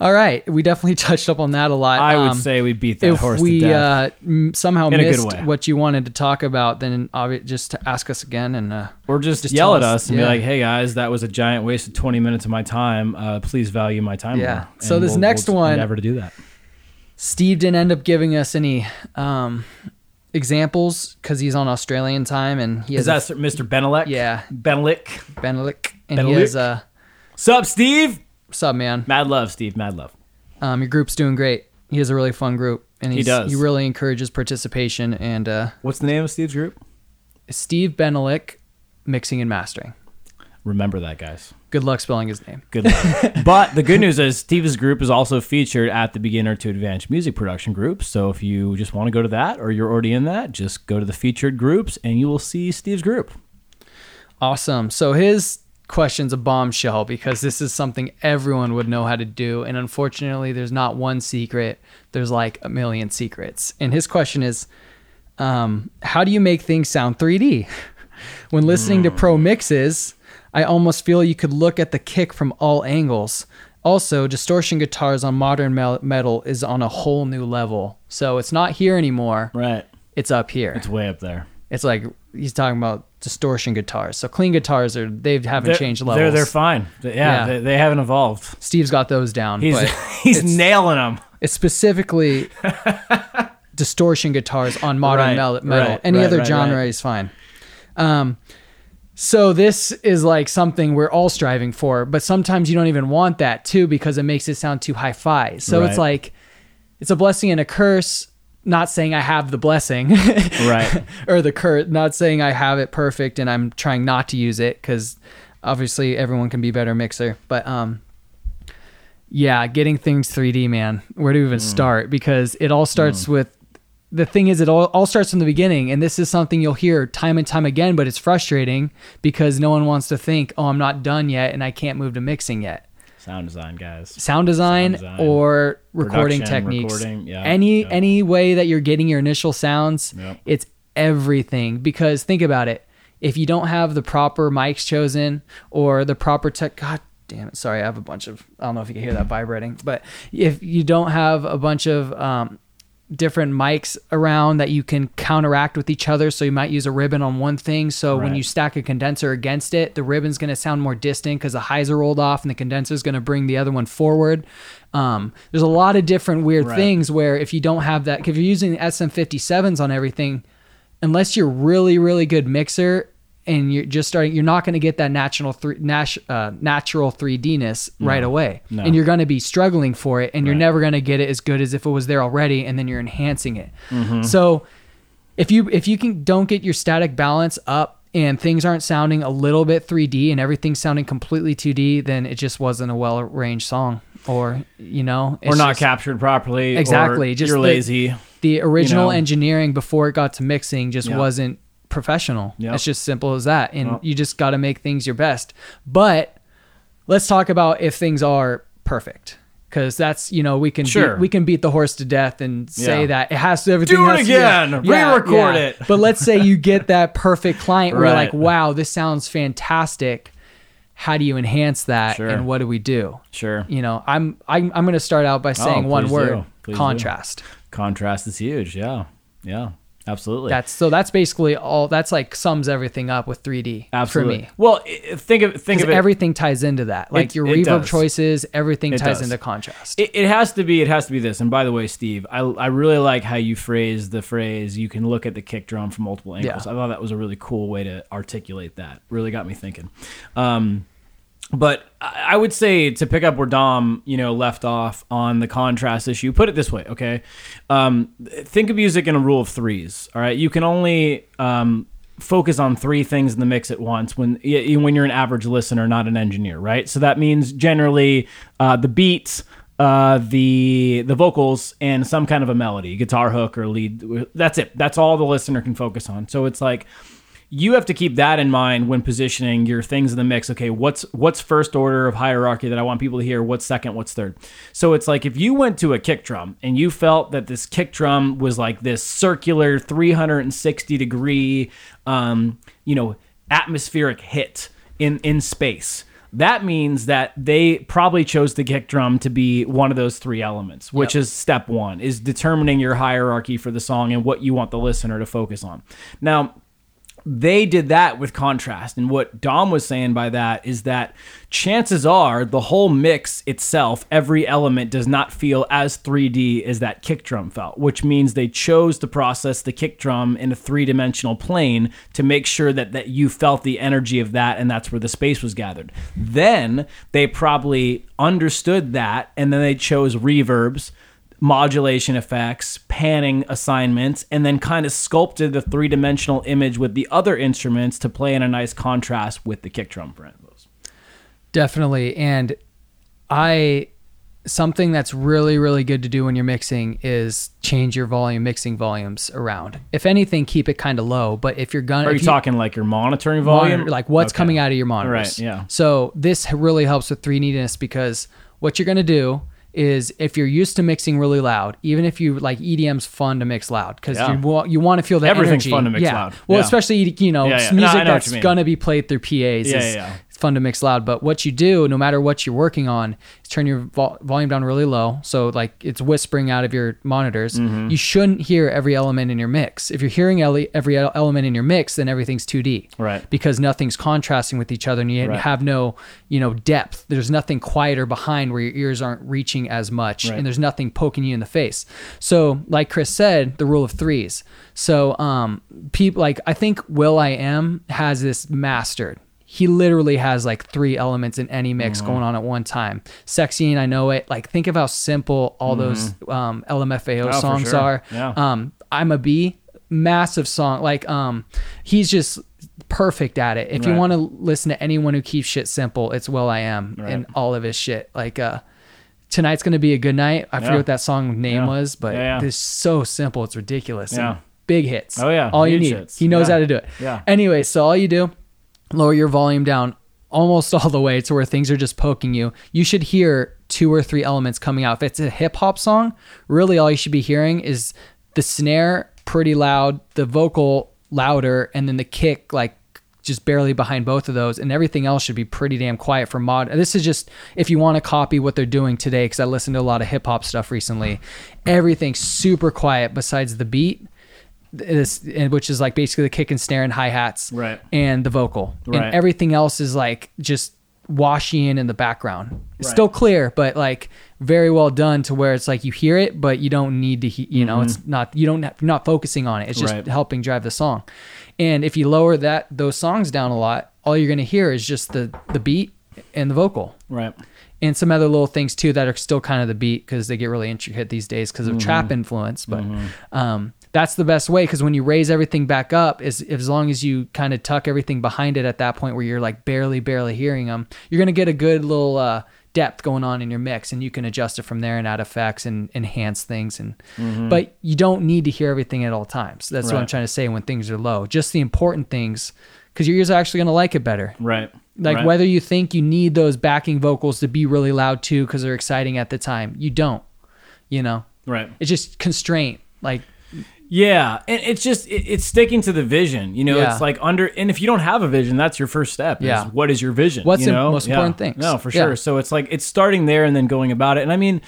B: All right. We definitely touched up on that a lot.
A: I would
B: Um,
A: say we beat that
B: if
A: horse
B: we
A: to death.
B: uh, m- somehow
A: In
B: missed what you wanted to talk about, then obvi- just to ask us again and uh,
A: or just,
B: just
A: yell at
B: us-
A: us and
B: yeah.
A: be like, "Hey guys, that was a giant waste of twenty minutes of my time. Uh, please value my time."
B: Yeah.
A: more."
B: So
A: And
B: this
A: we'll-
B: next
A: we'll
B: one-
A: endeavor to do that.
B: Steve didn't end up giving us any um, examples because he's on Australian time and he
A: Is that Mr. Benelek?
B: Yeah.
A: Benelek.
B: a Benelux and he
A: Benelux?
B: has uh,
A: Sup, Steve?
B: Sub man.
A: Mad love, Steve. Mad love.
B: Um, your group's doing great. He has a really fun group and
A: He does.
B: He really encourages participation and uh,
A: What's the name of Steve's group?
B: Steve Benelick, mixing and mastering.
A: Remember that, guys.
B: Good luck spelling his name.
A: Good luck. but the good news is Steve's group is also featured at the beginner to advanced music production group. So if you just want to go to that or you're already in that, just go to the featured groups and you will see Steve's group.
B: Awesome. So his question's a bombshell because this is something everyone would know how to do. And unfortunately, there's not one secret, there's like a million secrets. And his question is um, How do you make things sound 3D? when listening to pro mixes, I almost feel you could look at the kick from all angles. Also, distortion guitars on modern metal is on a whole new level. So it's not here anymore.
A: Right.
B: It's up here.
A: It's way up there.
B: It's like he's talking about distortion guitars. So clean guitars are they haven't
A: They're,
B: changed levels.
A: they're, they're fine. Yeah,
B: Yeah.
A: They, they haven't evolved.
B: Steve's got those down.
A: He's, he's nailing them.
B: it's specifically distortion guitars on modern
A: Right,
B: metal.
A: right,
B: Any
A: right,
B: other genre is fine. Um, so this is like something we're all striving for, but sometimes you don't even want that too because it makes it sound too hi-fi. So it's like it's a blessing and a curse. Not saying I have the blessing,
A: Right.
B: or the curse. Not saying I have it perfect and I'm trying not to use it because obviously everyone can be a better mixer. But um, yeah, getting things 3D, man. Where to
A: Mm.
B: even start? Because it all starts with the thing is, it all, all starts from the beginning. And this is something you'll hear time and time again, but it's frustrating because no one wants to think, oh, I'm not done yet and I can't move to mixing yet.
A: Sound design, guys.
B: Sound design,
A: design,
B: or recording techniques.
A: recording, yeah,
B: any
A: yeah.
B: any way that you're getting your initial sounds,
A: Yep.
B: it's everything. Because think about it. If you don't have the proper mics chosen or the proper tech God damn it, sorry, I have a bunch of I don't know if you can hear that vibrating, but if you don't have a bunch of um different mics around that you can counteract with each other. So you might use a ribbon on one thing. So when you stack a condenser against it, the ribbon's going to sound more distant because the highs are rolled off and the condenser is going to bring the other one forward. Um, there's a lot of different weird
A: Right.
B: things where if you don't have that, if you're using SM57s on everything, unless you're really, really good mixer and you're just starting, you're not going to get that natural three, nat- uh, natural 3D-ness right away.
A: No.
B: And you're going to be struggling for it and you're never going to get it as good as if it was there already and then you're enhancing it.
A: Mm-hmm.
B: So if you if you can don't get your static balance up and things aren't sounding a little bit 3D and everything's sounding completely 2D, then it just wasn't a well arranged song or you know,
A: Or not
B: just-
A: captured properly. or
B: Exactly, just
A: you're
B: the-
A: lazy.
B: the original
A: know.
B: engineering before it got to mixing just
A: Yeah.
B: wasn't professional.
A: Yep.
B: It's just simple as that. And
A: Yep.
B: you just got to make things your best. But let's talk about if things are perfect. Cause that's you know we can
A: Sure.
B: beat, we can beat the horse to death and say
A: Yeah.
B: that it has to everything
A: Do it
B: has to- yeah,
A: again. Re-record
B: yeah.
A: it.
B: But let's say you get that perfect client where you're like, wow, this sounds fantastic. How do you enhance that?
A: Sure.
B: And what do we do?
A: Sure.
B: You know, I'm I'm, I'm going to start out by oh, saying one
A: please
B: word.
A: Please do.
B: contrast.
A: Contrast is huge. Yeah. Yeah. Absolutely.
B: That's so that's basically all. That's like sums everything up with 3D
A: Absolutely.
B: for me.
A: Well, i- think of think of it.
B: everything ties into that. Like
A: It-
B: your
A: it
B: reverb
A: does.
B: choices, everything
A: It
B: ties
A: does.
B: into contrast.
A: It, it has to be. It has to be this. And by the way, Steve, I, I really like how you phrase the phrase. You can look at the kick drum from multiple angles.
B: Yeah.
A: I thought that was a really cool way to articulate that. Really got me thinking. Um, but I would say to pick up where Dom, you know, left off on the contrast issue. Put it this way, okay? Um, think of music in a rule of threes. All right, you can only um, focus on three things in the mix at once when when you're an average listener, not an engineer, right? So that means generally uh, the beats. Uh, the the vocals and some kind of a melody, guitar hook or lead. That's it. That's all the listener can focus on. So it's like you have to keep that in mind when positioning your things in the mix. Okay, what's what's first order of hierarchy that I want people to hear? What's second? What's third? So it's like if you went to a kick drum and you felt that this kick drum was like this circular 360 degree, um, you know, atmospheric hit in in space. That means that they probably chose the kick drum to be one of those three elements, which is step one, is determining your hierarchy for the song and what you want the listener to focus on. Now, they did that with contrast. And what Dom was saying by that is that chances are the whole mix itself, every element does not feel as 3D as that kick drum felt, which means they chose to process the kick drum in a three dimensional plane to make sure that, that you felt the energy of that and that's where the space was gathered. Then they probably understood that and then they chose reverbs modulation effects, panning assignments, and then kind of sculpted the three dimensional image with the other instruments to play in a nice contrast with the kick drum, for instance.
B: Definitely. And I something that's really really good to do when you're mixing is change your volume mixing volumes around. If anything, keep it kind of low. But if you're gonna,
A: Are you
B: if
A: talking like your monitoring volume?
B: monitor- like what's
A: Okay.
B: coming out of your monitors.
A: Right, yeah.
B: So this really helps with 3Dness because what you're gonna do is if you're used to mixing really loud, even if you like EDM's fun to mix loud because
A: Yeah.
B: you want you want to feel the
A: Everything's
B: energy.
A: fun to mix
B: yeah.
A: loud.
B: Well,
A: Yeah.
B: especially you know
A: Yeah,
B: music
A: No, know
B: that's gonna be played through PAs.
A: Yeah,
B: is,
A: yeah,
B: fun to mix loud, but what you do, no matter what you're working on, is turn your vol- volume down really low, so like it's whispering out of your monitors.
A: Mm-hmm.
B: You shouldn't hear every element in your mix. If you're hearing ele- every element in your mix, then everything's 2D,
A: Right.
B: Because nothing's contrasting with each other, and you
A: Right.
B: have no, you know, depth. There's nothing quieter behind where your ears aren't reaching as much,
A: Right.
B: and there's nothing poking you in the face. So, like Chris said, the rule of threes. So, um, people like I think will.i.am has this mastered he literally has like three elements in any mix
A: Mm-hmm.
B: going on at one time. Sexy and I know it. Like think of how simple all those um, LMFAO
A: Mm-hmm. Oh,
B: songs
A: sure.
B: are.
A: Yeah.
B: Um, Imma Be, massive song. Like um, he's just perfect at it. If you want to listen to anyone who keeps shit simple, it's will.i.am
A: Right.
B: and all of his shit. Like uh, tonight's gonna be a good night. I
A: Yeah.
B: forget what that song name
A: Yeah.
B: was, but
A: Yeah,
B: it's so simple. It's ridiculous. and
A: Yeah.
B: Big hits.
A: Oh, yeah.
B: All you need.
A: hits.
B: He knows how to do it.
A: Yeah.
B: Anyway, so all you do lower your volume down almost all the way to where things are just poking you. You should hear two or three elements coming out. If it's a hip hop song, really all you should be hearing is the snare pretty loud, the vocal louder, and then the kick like just barely behind both of those, and everything else should be pretty damn quiet for mod. This is just if you want to copy what they're doing today, because I listened to a lot of hip hop stuff recently. Everything's super quiet besides the beat this which is like basically the kick and snare and hi hats,
A: Right.
B: and the vocal,
A: Right.
B: and everything else is like just washing in in the background. It's
A: Right.
B: still clear, but like very well done to where it's like you hear it, but you don't need to. He- you know, it's not you don't you're not focusing on it. It's just
A: Mm-hmm.
B: Helping drive the song. And if you lower that those songs down a lot, all you're gonna hear is just the the beat and the vocal
A: Right.
B: and some other little things too that are still kind of the beat because they get really intricate these days because of trap
A: Mm-hmm.
B: influence. But um, that's the best way because when you raise everything back up, is as long as you kind of tuck everything behind it at that point where you're like barely, barely hearing them, you're gonna get a good little uh, depth going on in your mix, and you can adjust it from there and add effects and enhance things. And but you don't need to hear everything at all times. That's what I'm trying to say when things are low. Just the important things because your ears are actually gonna like it better
A: Right.
B: like
A: Right.
B: whether you think you need those backing vocals to be really loud too because they're exciting at the time you don't you know
A: Right.
B: it's just constraint like
A: Yeah, and it's just it, it's sticking to the vision. You know,
B: Yeah.
A: it's like under and if you don't have a vision, that's your first step.
B: Yeah.
A: what is your vision?
B: What's
A: you
B: the
A: know?
B: most
A: Yeah.
B: important thing?
A: No, for
B: Yeah.
A: sure. So it's like it's starting there and then going about it. And I mean,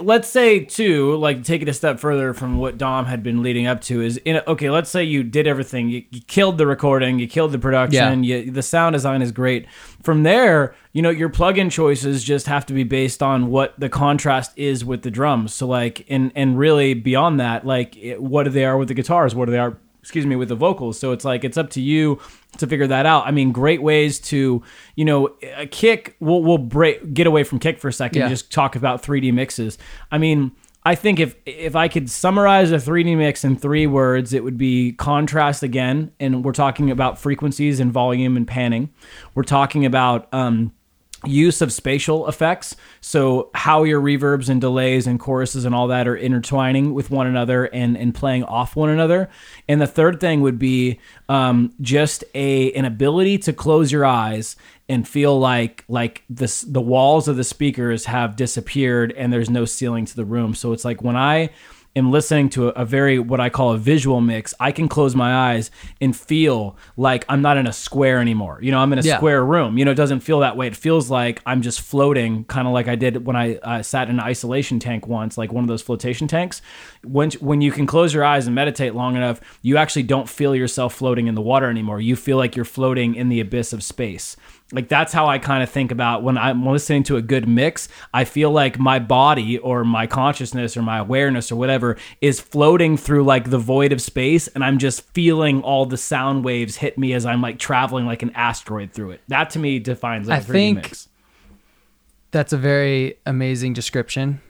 A: let's say too, like take it a step further from what Dom had been leading up to is in a, okay. Let's say you did everything. You, you killed the recording. You killed the production. You, the sound design is great. From there, you know, your plug-in choices just have to be based on what the contrast is with the drums. So like, and and really beyond that, like it, what do they are with the guitars? What do they are excuse me with the vocals so it's like it's up to you to figure that out i mean great ways to you know a kick we'll, we'll break get away from kick for a second
B: Yeah.
A: and just talk about 3d mixes i mean i think if if i could summarize a 3d mix in three words it would be contrast again and we're talking about frequencies and volume and panning. We're talking about um use of spatial effects. So how your reverbs and delays and choruses and all that are intertwining with one another and, and playing off one another. And the third thing would be um, just a an ability to close your eyes and feel like like this the walls of the speakers have disappeared and there's no ceiling to the room. So it's like when I am listening to a, a very what I call a visual mix, I can close my eyes and feel like I'm not in a square anymore. You know, I'm in a
B: Yeah.
A: square room. You know, it doesn't feel that way. It feels like I'm just floating, kind of like I did when I uh, sat in an isolation tank once, like one of those flotation tanks. When when you can close your eyes and meditate long enough, you actually don't feel yourself floating in the water anymore. You feel like you're floating in the abyss of space. Like that's how I kind of think about when I'm listening to a good mix. I feel like my body or my consciousness or my awareness or whatever is floating through like the void of space and I'm just feeling all the sound waves hit me as I'm like traveling like an asteroid through it. That to me defines like
B: I
A: a
B: think-
A: mix.
B: That's a very amazing description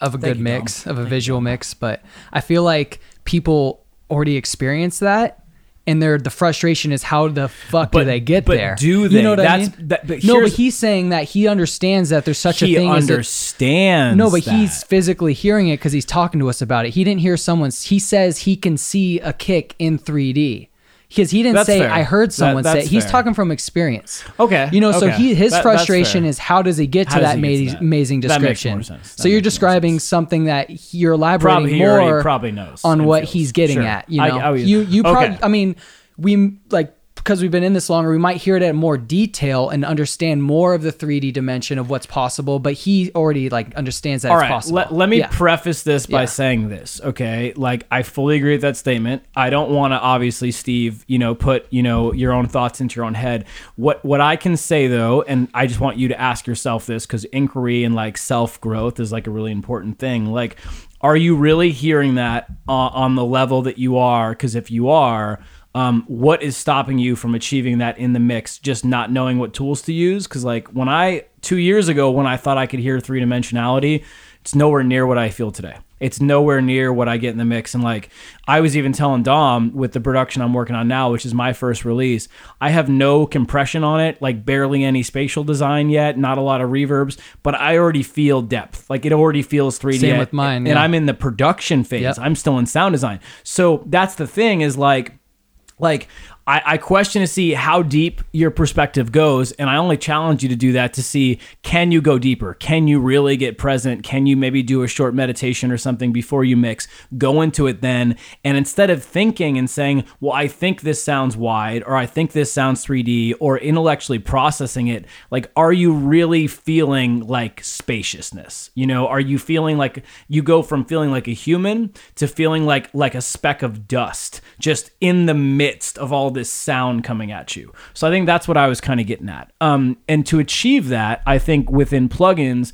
B: of a good
A: you,
B: mix, of a visual mix. But I feel like people already experience that. And their the frustration is how the fuck
A: But-
B: do they get
A: but
B: there?
A: do they?
B: You know what
A: That's-
B: I mean?
A: that- but
B: no, but he's saying that he understands that there's such a thing as a,
A: understands.
B: no, but
A: that.
B: he's physically hearing it because he's talking to us about it. He didn't hear someone. He says he can see a kick in 3D because he didn't
A: That's
B: say
A: fair.
B: I heard
A: That-
B: someone say.
A: that's
B: He's
A: fair.
B: talking from experience.
A: Okay,
B: You know, so
A: okay.
B: he his
A: That- that's
B: frustration
A: fair.
B: is how does he get to
A: How does
B: that,
A: he get to
B: amazing,
A: that?
B: amazing
A: That makes
B: description?
A: more sense. That
B: so you're
A: makes more
B: describing something that he- you're elaborating
A: Probably- he already
B: more
A: probably knows
B: on
A: and
B: what
A: feels.
B: he's getting
A: Sure.
B: at. You
A: I-
B: know, you you probably.
A: okay.
B: I mean, we like because we've been in this longer, we might hear it at more detail and understand more of the 3D dimension of what's possible. But he already like understands that
A: All
B: it's
A: right,
B: possible.
A: let, let me
B: Yeah.
A: preface this by
B: Yeah.
A: saying this, okay? Like, I fully agree with that statement. I don't want to, obviously, Steve, you know, put, you know, your own thoughts into your own head. What, what I can say, though, and I just want you to ask yourself this because inquiry and, like, self growth is, like, a really important thing. Like, are you really hearing that uh, on the level that you are? Because if you are, um, what is stopping you from achieving that in the mix just not knowing what tools to use? Because like when i two years ago when i thought i could hear three dimensionality it's nowhere near what i feel today. It's nowhere near what i get in the mix. And like i was even telling dom with the production i'm working on now which is my first release i have no compression on it like barely any spatial design yet not a lot of reverbs but i already feel depth. Like it already feels 3d
B: Same with mine,
A: and
B: yeah.
A: i'm in the production phase.
B: Yep.
A: i'm still in sound design. So that's the thing is like like I, I question to see how deep your perspective goes and i only challenge you to do that to see can you go deeper? Can you really get present? Can you maybe do a short meditation or something before you mix? Go into it then and instead of thinking and saying well i think this sounds wide or i think this sounds 3d or intellectually processing it like are you really feeling like spaciousness? You know are you feeling like you go from feeling like a human to feeling like like a speck of dust just in the midst of all this sound coming at you. So i think that's what i was kind of getting at. Um and to achieve that i think within plugins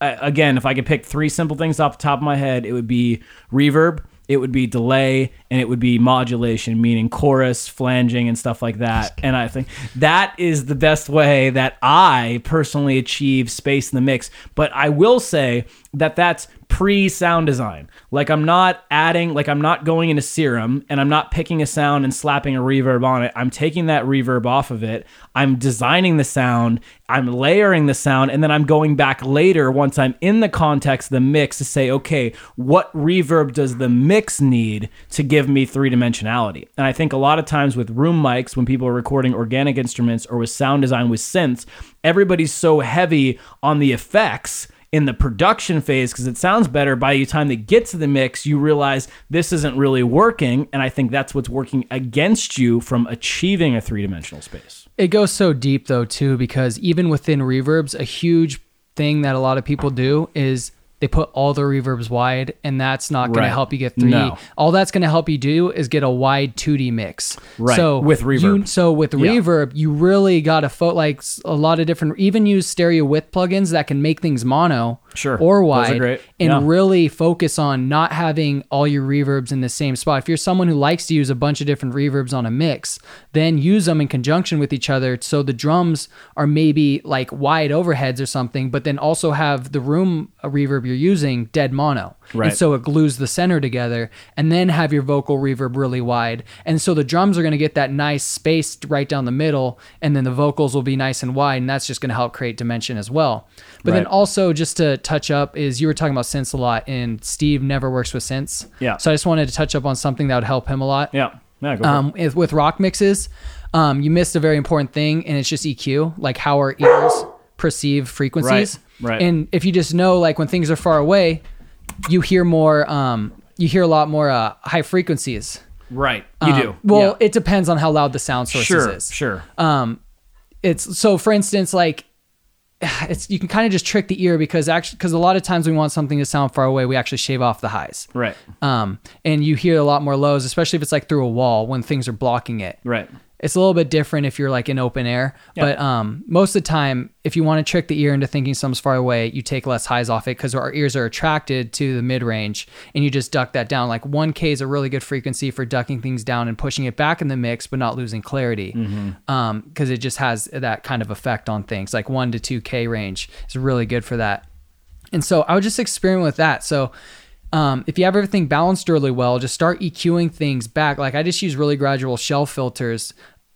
A: uh, again if i could pick three simple things off the top of my head it would be reverb it would be delay and it would be modulation meaning chorus flanging and stuff like that. And i think that is the best way that i personally achieve space in the mix. But i will say that that's pre sound design. Like i'm not adding like i'm not going into serum and i'm not picking a sound and slapping a reverb on it. I'm taking that reverb off of it. I'm designing the sound. I'm layering the sound and then i'm going back later once i'm in the context of the mix to say okay what reverb does the mix need to give me three dimensionality and i think a lot of times with room mics when people are recording organic instruments or with sound design with synths everybody's so heavy on the effects in the production phase because it sounds better. By the time they get to the mix you realize this isn't really working and i think that's what's working against you from achieving a three-dimensional space.
B: It goes so deep though too because even within reverbs, a huge thing that a lot of people do is they put all the reverbs wide, and that's not going
A: Right.
B: to help you get 3D.
A: No.
B: All that's going to help you do is get a wide 2D mix.
A: Right,
B: So
A: with reverb.
B: You, so with
A: Yeah.
B: reverb, you really got to fo- like a lot of different. Even use stereo width plugins that can make things mono.
A: Sure.
B: or wide
A: great.
B: and
A: Yeah.
B: really focus on not having all your reverbs in the same spot. If you're someone who likes to use a bunch of different reverbs on a mix, then use them in conjunction with each other so the drums are maybe like wide overheads or something, but then also have the room reverb you're using dead mono.
A: Right.
B: And so it glues the center together and then have your vocal reverb really wide. And so the drums are going to get that nice space right down the middle and then the vocals will be nice and wide and that's just going to help create dimension as well. But then also just to touch up is you were talking about synths a lot and Steve never works with synths.
A: Yeah.
B: So I just wanted to touch up on something that would help him a lot.
A: Yeah. Yeah.
B: Um, with, with rock mixes, um, you missed a very important thing, and it's just EQ, like how our ears perceive frequencies.
A: Right, right.
B: And if you just know, like when things are far away, you hear more. Um, you hear a lot more uh, high frequencies.
A: Right. You
B: Um,
A: do.
B: Well,
A: Yeah.
B: it depends on how loud the sound source
A: sure.
B: is.
A: Sure.
B: Um, it's so for instance, like it's you can kind of just trick the ear because actually because a lot of times we want something to sound far away, we actually shave off the highs.
A: right.
B: Um, and you hear a lot more lows, especially if it's like through a wall when things are blocking it.
A: Right.
B: It's a little bit different if you're like in open air,
A: Yeah.
B: but um, most of the time, if you want to trick the ear into thinking something's far away, you take less highs off it because our ears are attracted to the mid range, and you just duck that down. Like 1K is a really good frequency for ducking things down and pushing it back in the mix, but not losing clarity, because it just has that kind of effect on things. Like 1 to 2K range is really good for that. And so I would just experiment with that. So um, if you have everything balanced really well, just start EQing things back. Like I just use really gradual shell filters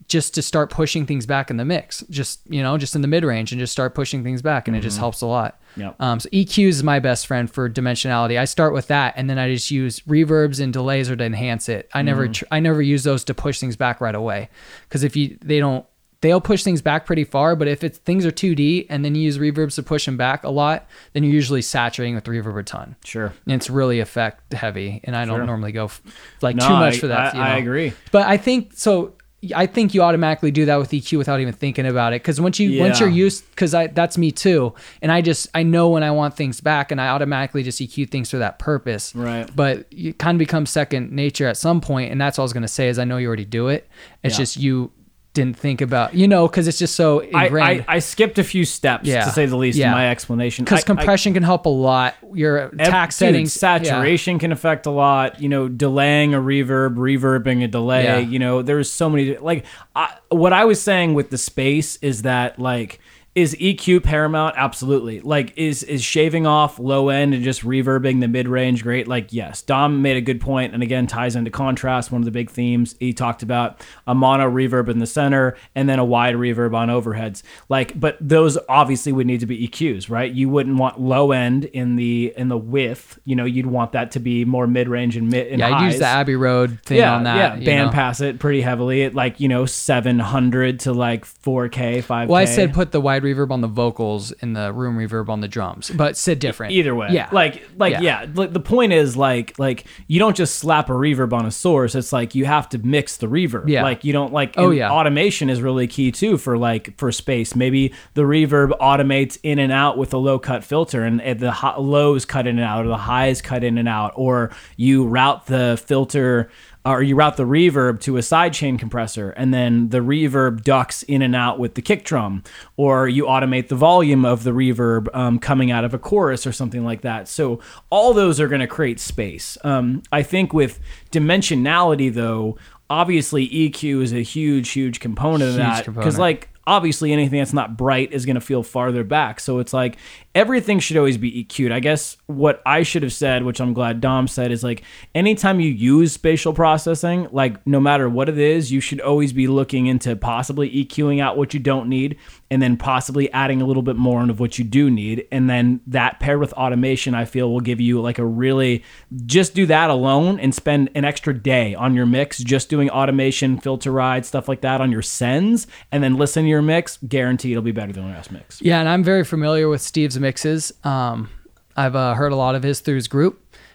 B: just to start pushing things back in the mix. Just you know, just in the mid range, and just start pushing things back, and it just helps a lot.
A: Yep.
B: Um, so EQ is my best friend for dimensionality. I start with that, and then I just use reverbs and delays or to enhance it. I never, tr- I never use those to push things back right away, because if you, they don't, they'll push things back pretty far. But if it's things are 2D and then you use reverbs to push them back a lot, then you're usually saturating with reverb a ton.
A: Sure.
B: And it's really effect heavy, and I don't
A: Sure.
B: normally go f- like
A: No,
B: too much
A: I-
B: for that.
A: I-
B: you
A: I agree.
B: But I think so. I think you automatically do that with EQ without even thinking about it. Because once you once you're used, because I that's me too, and I just I know when I want things back, and I automatically just EQ things for that purpose.
A: Right.
B: But it kind of becomes second nature at some point, and that's all I was gonna say is I know you already do it. It's
A: Yeah.
B: just you didn't think about you know because it's just so
A: I,
B: ingrained.
A: I, I skipped a few steps
B: Yeah.
A: to say the least
B: Yeah.
A: in my explanation.
B: because
A: I- I-
B: compression can help a lot. Your
A: Ev-
B: tack
A: dude,
B: settings, yeah.
A: saturation can affect a lot you know delaying a reverb reverbing a delay
B: Yeah.
A: you know there's so many like I, what i was saying with the space is that like is EQ paramount? Absolutely. Like, is is shaving off low end and just reverbing the mid range great? Like, yes. Dom made a good point, and again ties into contrast. One of the big themes he talked about a mono reverb in the center and then a wide reverb on overheads. Like, but those obviously would need to be EQs, right? You wouldn't want low end in the in the width. You know, you'd want that to be more mid range and mid. And
B: Yeah, I
A: highs
B: use the Abbey Road thing
A: yeah,
B: on that.
A: Yeah, band
B: know.
A: pass it pretty heavily at like, you know, 700 to like 4K, 5K.
B: Well, I said put the wide reverb on the vocals and the room reverb on the drums, but said different.
A: either way.
B: Yeah.
A: Like, like,
B: Yeah.
A: yeah. Like, the point is like, like you don't just slap a reverb on a source. It's like you have to mix the reverb.
B: Yeah.
A: Like you don't like,
B: Oh, yeah.
A: Automation is really key too for like, for space. Maybe the reverb automates in and out with a low cut filter and the hi- lows cut in and out or the highs cut in and out, or you route the filter or you route the reverb to a sidechain compressor and then the reverb ducks in and out with the kick drum or you automate the volume of the reverb um, coming out of a chorus or something like that. So all those are going to create space. Um, i think with dimensionality though obviously eq is a huge huge component of that because like obviously anything that's not bright is going to feel farther back. So it's like everything should always be EQ'd. I guess what I should have said, which I'm glad Dom said, is like anytime you use spatial processing, like no matter what it is, you should always be looking into possibly EQing out what you don't need and then possibly adding a little bit more of what you do need. And then that paired with automation, I feel will give you like a really just do that alone and spend an extra day on your mix just doing automation, filter ride, stuff like that on your sends, and then listen to your mix. Guarantee it'll be better than the last mix.
B: Yeah, and I'm very familiar with Steve's mixes. Um, I've uh, heard a lot of his through his group,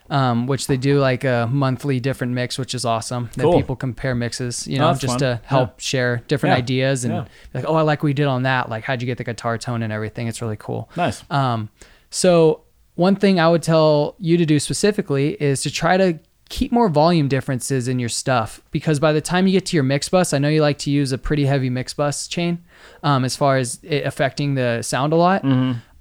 B: um, which they do like a monthly different mix, which is awesome. That
A: Cool.
B: people compare mixes, you
A: Oh,
B: know,
A: that's
B: just
A: fun.
B: to help
A: Yeah.
B: share different
A: Yeah.
B: ideas and
A: Yeah.
B: like, oh, I like what you did on that. Like, how'd you get the guitar tone and everything? It's really cool.
A: Nice.
B: Um, so one thing I would tell you to do specifically is to try to keep more volume differences in your stuff because by the time you get to your mix bus, I know you like to use a pretty heavy mix bus chain um, as far as it affecting the sound a lot.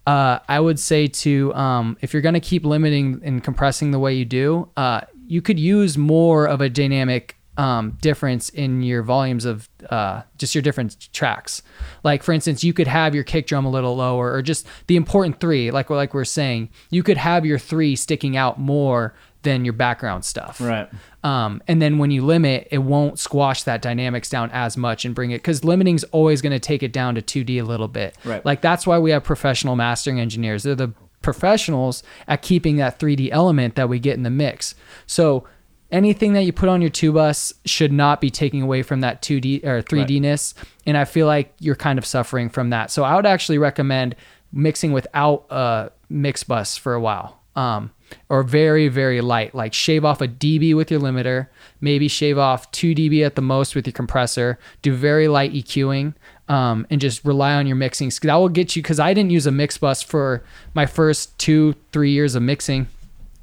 B: Uh, I would say to um, if you're going to keep limiting and compressing the way you do, uh, you could use more of a dynamic um, difference in your volumes of uh, just your different tracks. Like for instance, you could have your kick drum a little lower, or just the important three, like like we're saying, you could have your three sticking out more than your background stuff.
A: Right.
B: Um, and then when you limit, it won't squash that dynamics down as much and bring it because limiting's always going to take it down to 2D a little bit.
A: Right.
B: Like that's why we have professional mastering engineers. They're the professionals at keeping that 3D element that we get in the mix. So anything that you put on your two bus should not be taking away from that 2D or 3D-ness. And I feel like you're kind of suffering from that. So I would actually recommend mixing without a mix bus for a while. Um, or very, very light, like shave off a dB with your limiter, maybe shave off 2 dB at the most with your compressor, do very light EQing, um, and just rely on your mixing. That will get you, because I didn't use a mix bus for my first two, three years of mixing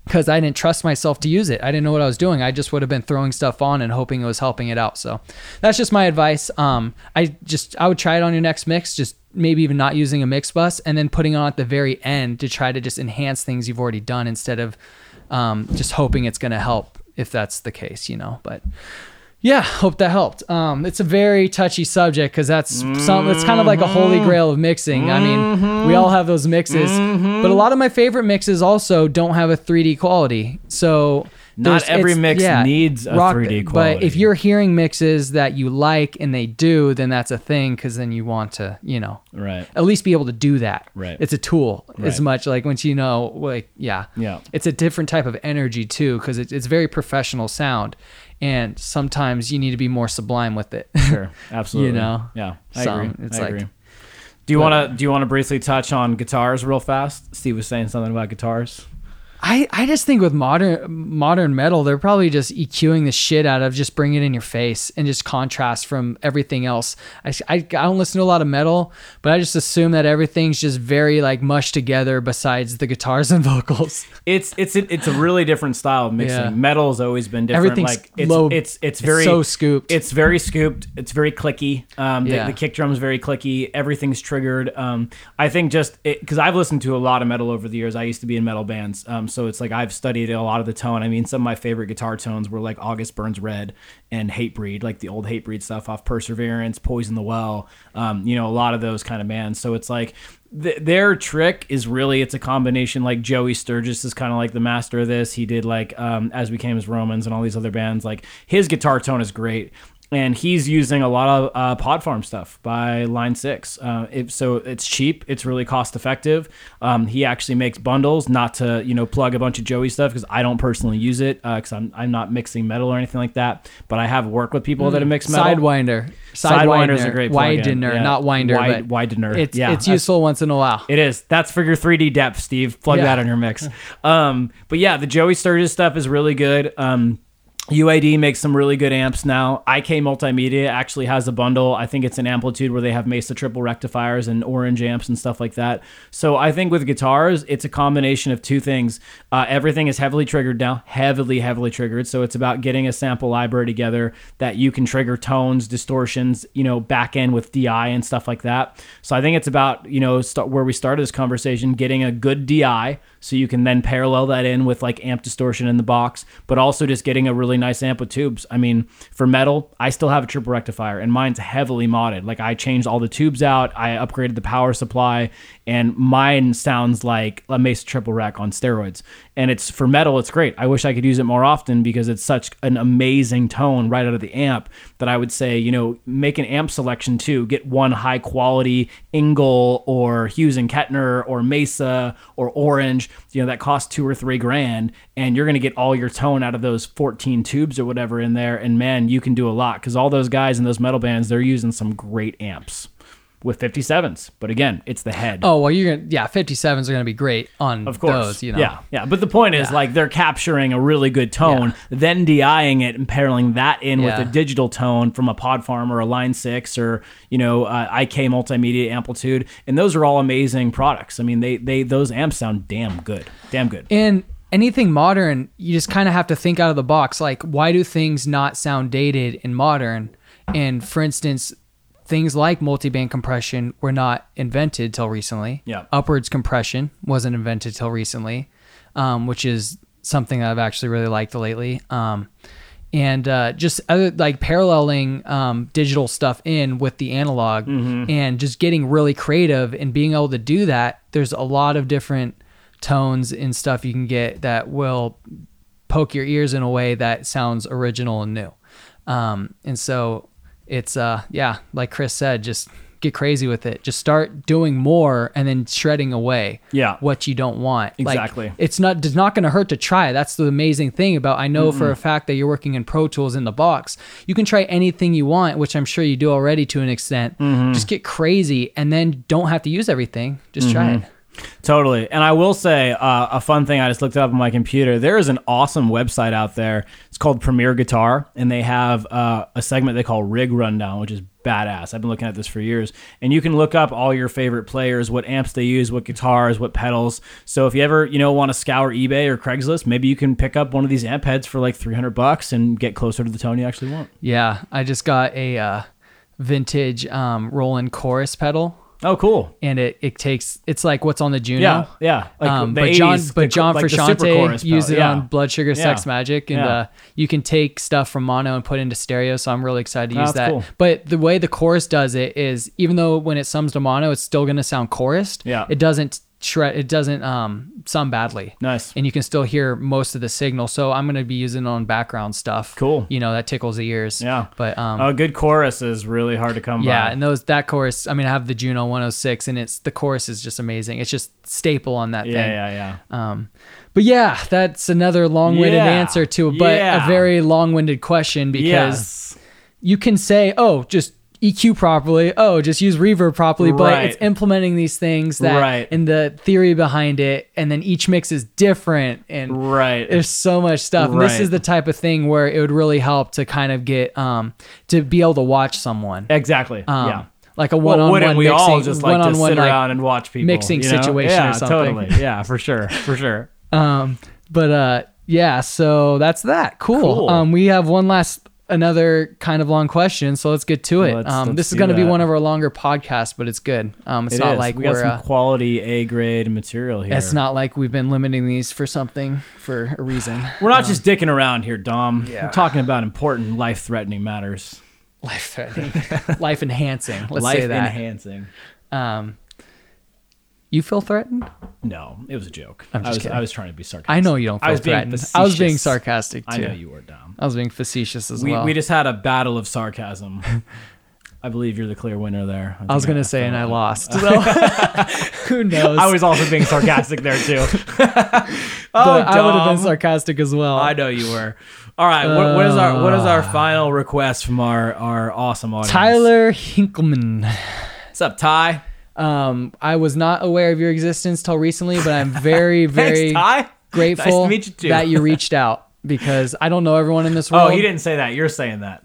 B: because I didn't trust myself to use it. I didn't know what I was doing. I just would have been throwing stuff on and hoping it was helping it out. So that's just my advice. Um, I just I would try it on your next mix, just maybe even not using a mix bus, and then putting on at the very end to try to just enhance things you've already done instead of um, just hoping it's going to help if that's the case, you know. But yeah, hope that helped. Um, it's a very touchy subject because that's some. It's kind of like a holy grail of mixing. I mean, we all have those mixes, but a lot of my favorite mixes also don't have a 3D quality. So
A: Not every mix needs a 3D quality.
B: But if you're hearing mixes that you like and they do, then that's a thing because then you want to, you know,
A: Right.
B: at least be able to do that.
A: Right.
B: It's a tool as much like once you know, like, yeah.
A: Yeah.
B: It's a different type of energy too because it's, it's very professional sound. And sometimes you need to be more sublime with it.
A: Sure. Absolutely.
B: you know?
A: Yeah. I
B: So,
A: agree.
B: it's
A: I
B: like-
A: agree. Do you want to do you want to briefly touch on guitars real fast? Steve was saying something about guitars.
B: I, I just think with modern modern metal, they're probably just EQing the shit out of just bring it in your face and just contrast from everything else. I, I, I don't listen to a lot of metal, but I just assume that everything's just very like mushed together besides the guitars and vocals.
A: It's it's a, it's a really different style of mixing.
B: Yeah.
A: Metal has always been different.
B: Everything's
A: like it's
B: low-
A: it's it's
B: it's
A: very
B: so scooped.
A: It's very scooped. It's very clicky. Um, the,
B: Yeah.
A: the kick drum's very clicky. Everything's triggered. Um, I think just because I've listened to a lot of metal over the years. I used to be in metal bands, um, so it's like I've studied a lot of the tone. I mean, some of my favorite guitar tones were like August Burns Red and Hatebreed, like the old Hatebreed stuff off Perseverance, Poison the Well. Um, you know, a lot of those kind of bands. So it's like th- their trick is really it's a combination like Joey Sturgis is kind of like the master of this. He did like um, As We Came as Romans and all these other bands. Like his guitar tone is great. And he's using a lot of uh, Pod Farm stuff by Line Six. Uh, it, so it's cheap. It's really cost effective. Um, he actually makes bundles, not to you know plug a bunch of Joey stuff because I don't personally use it because I'm I'm not mixing metal or anything like that. But I have worked with people that have mixed metal.
B: Sidewinder.
A: sidewinder is a great.
B: Widener,
A: Yeah.
B: not winder,
A: Wide-
B: but
A: widener.
B: It's,
A: Yeah,
B: it's useful once in a while.
A: It is. That's for your 3D depth, Steve. Plug
B: Yeah.
A: that on your mix. Um, but yeah, the Joey Sturgis stuff is really good. Um, UAD makes some really good amps now. IK Multimedia actually has a bundle. I think it's an AmpliTube where they have Mesa triple rectifiers and orange amps and stuff like that. So I think with guitars, it's a combination of two things. Uh, everything is heavily triggered now, heavily, heavily triggered. So it's about getting a sample library together that you can trigger tones, distortions, you know, back end with DI and stuff like that. So I think it's about, you know, start where we started this conversation, getting a good DI so you can then parallel that in with like amp distortion in the box, but also just getting a really nice amp with tubes. I mean, for metal, I still have a triple rectifier and mine's heavily modded. Like I changed all the tubes out, I upgraded the power supply, and mine sounds like a Mesa triple rec on steroids. And it's for metal, it's great. I wish I could use it more often because it's such an amazing tone right out of the amp that I would say, you know, make an amp selection too. Get one high quality Engl or Hughes and Kettner or Mesa or Orange, you know, that costs two or three grand, and you're gonna get all your tone out of those 14 tubes or whatever in there. And man, you can do a lot because all those guys in those metal bands, they're using some great amps with 57s. But again, it's the head.
B: Oh well, you're gonna yeah, 57s are gonna be great on
A: Of course.
B: those. You know,
A: Yeah, yeah. But the point is, like, they're capturing a really good tone, then DIing it and pairing that in
B: Yeah.
A: with a digital tone from a Pod Farm or a Line 6 or, you know, uh, IK Multimedia AmpliTube. And those are all amazing products. I mean, they, they those amps sound damn good. Damn good.
B: And anything modern, you just kind of have to think out of the box. Like, why do things not sound dated in modern? And for instance, things like multiband compression were not invented till recently.
A: Yeah.
B: Upwards compression wasn't invented till recently, um, which is something that I've actually really liked lately. Um, and uh, just other like paralleling um, digital stuff in with the analog and just getting really creative and being able to do that. There's a lot of different tones and stuff you can get that will poke your ears in a way that sounds original and new. Um, and so it's uh yeah, like Chris said, just get crazy with it. Just start doing more and then shredding away
A: Yeah.
B: what you don't want. Like,
A: Exactly.
B: it's not it's not going to hurt to try. That's the amazing thing about I know for a fact that you're working in Pro Tools in the box. You can try anything you want, which I'm sure you do already to an extent.
A: Mm-hmm.
B: Just get crazy and then don't have to use everything. Just try
A: Mm-hmm.
B: it.
A: Totally. And I will say uh, a fun thing I just looked up on my computer. There is an awesome website out there. It's called Premier Guitar, and they have uh, a segment they call Rig Rundown, which is badass. I've been looking at this for years. And you can look up all your favorite players, what amps they use, what guitars, what pedals. So if you ever, you know, want to scour eBay or Craigslist, maybe you can pick up one of these amp heads for like 300 bucks and get closer to the tone you actually want.
B: Yeah, I just got a uh, vintage um, Roland chorus pedal,
A: Oh, cool.
B: and it it takes it's like what's on the Juno.
A: Yeah, yeah. Like
B: um,
A: the
B: but John,
A: 80s,
B: but
A: the-
B: John
A: like
B: Frusciante used it
A: Yeah.
B: on Blood Sugar Sex
A: Yeah.
B: Magik, and
A: Yeah.
B: uh, you can take stuff from mono and put into stereo. So I'm really excited to
A: Oh,
B: use
A: that's
B: that.
A: cool.
B: But the way the chorus does it is, even though when it sums to mono, it's still going to sound chorused.
A: Yeah.
B: it doesn't shred. It doesn't um sound badly.
A: Nice.
B: And you can still hear most of the signal. So I'm going to be using it on background stuff.
A: Cool.
B: You know that tickles the ears.
A: Yeah.
B: But um.
A: A good chorus is really hard to come by.
B: Yeah,
A: by.
B: and those that chorus. I mean, I have the Juno 106, and it's the chorus is just amazing. It's just staple on that
A: yeah,
B: thing.
A: yeah, yeah.
B: Um, but yeah, that's another long-winded
A: Yeah.
B: answer to, but
A: Yeah.
B: a very long-winded question because
A: yes.
B: you can say, "Oh, just EQ properly. Oh, just use reverb properly." But
A: Right.
B: it's implementing these things that,
A: Right.
B: and the theory behind it, and then each mix is different, and
A: Right.
B: there's so much stuff. And this is the type of thing where it would really help to kind of get um to be able to watch someone.
A: Exactly.
B: Um,
A: yeah.
B: Like a one-on-one
A: wouldn't we
B: mixing,
A: all just like to sit
B: like,
A: around and watch people
B: mixing
A: you know?
B: situation or something.
A: yeah,
B: something.
A: Totally. Yeah, for sure. For sure.
B: Um, but uh, yeah, so that's that. Cool.
A: Cool.
B: Um, we have one last another kind of long question, so let's get to it.
A: Let's-
B: um,
A: let's
B: this is going to be one of our longer podcasts, but it's good. Um, it's
A: It
B: not
A: is.
B: like
A: we got
B: we're.
A: some
B: Uh,
A: quality A grade material here.
B: it's not like we've been limiting these for something for a reason.
A: We're not just dicking around here, Dom.
B: Yeah.
A: We're talking about important life threatening matters.
B: Life threatening, life enhancing. Let's
A: life
B: say that.
A: enhancing.
B: um, you feel threatened?
A: No, it was a joke.
B: I'm just
A: I was
B: kidding.
A: I was trying to be sarcastic.
B: I know you don't
A: I
B: feel
A: was being
B: threatened. I was being
A: facetious.
B: sarcastic too.
A: I know you were, Dom.
B: I was being facetious as
A: We,
B: well.
A: we just had a battle of sarcasm. I believe you're the clear winner there.
B: I was
A: think
B: gonna say, and I lost. So who knows?
A: I was also being sarcastic there too.
B: but
A: oh,
B: I would have been sarcastic as well.
A: I know you were. All right, what, what is our what is our
B: Uh.
A: final request from our our awesome audience?
B: Tyler Hinkleman.
A: what's up, Ty?
B: Um, I was not aware of your existence till recently, but I'm very, very
A: Thanks,
B: grateful
A: Nice you
B: that you reached out because I don't know everyone in this world.
A: Oh, he didn't say that. You're saying that.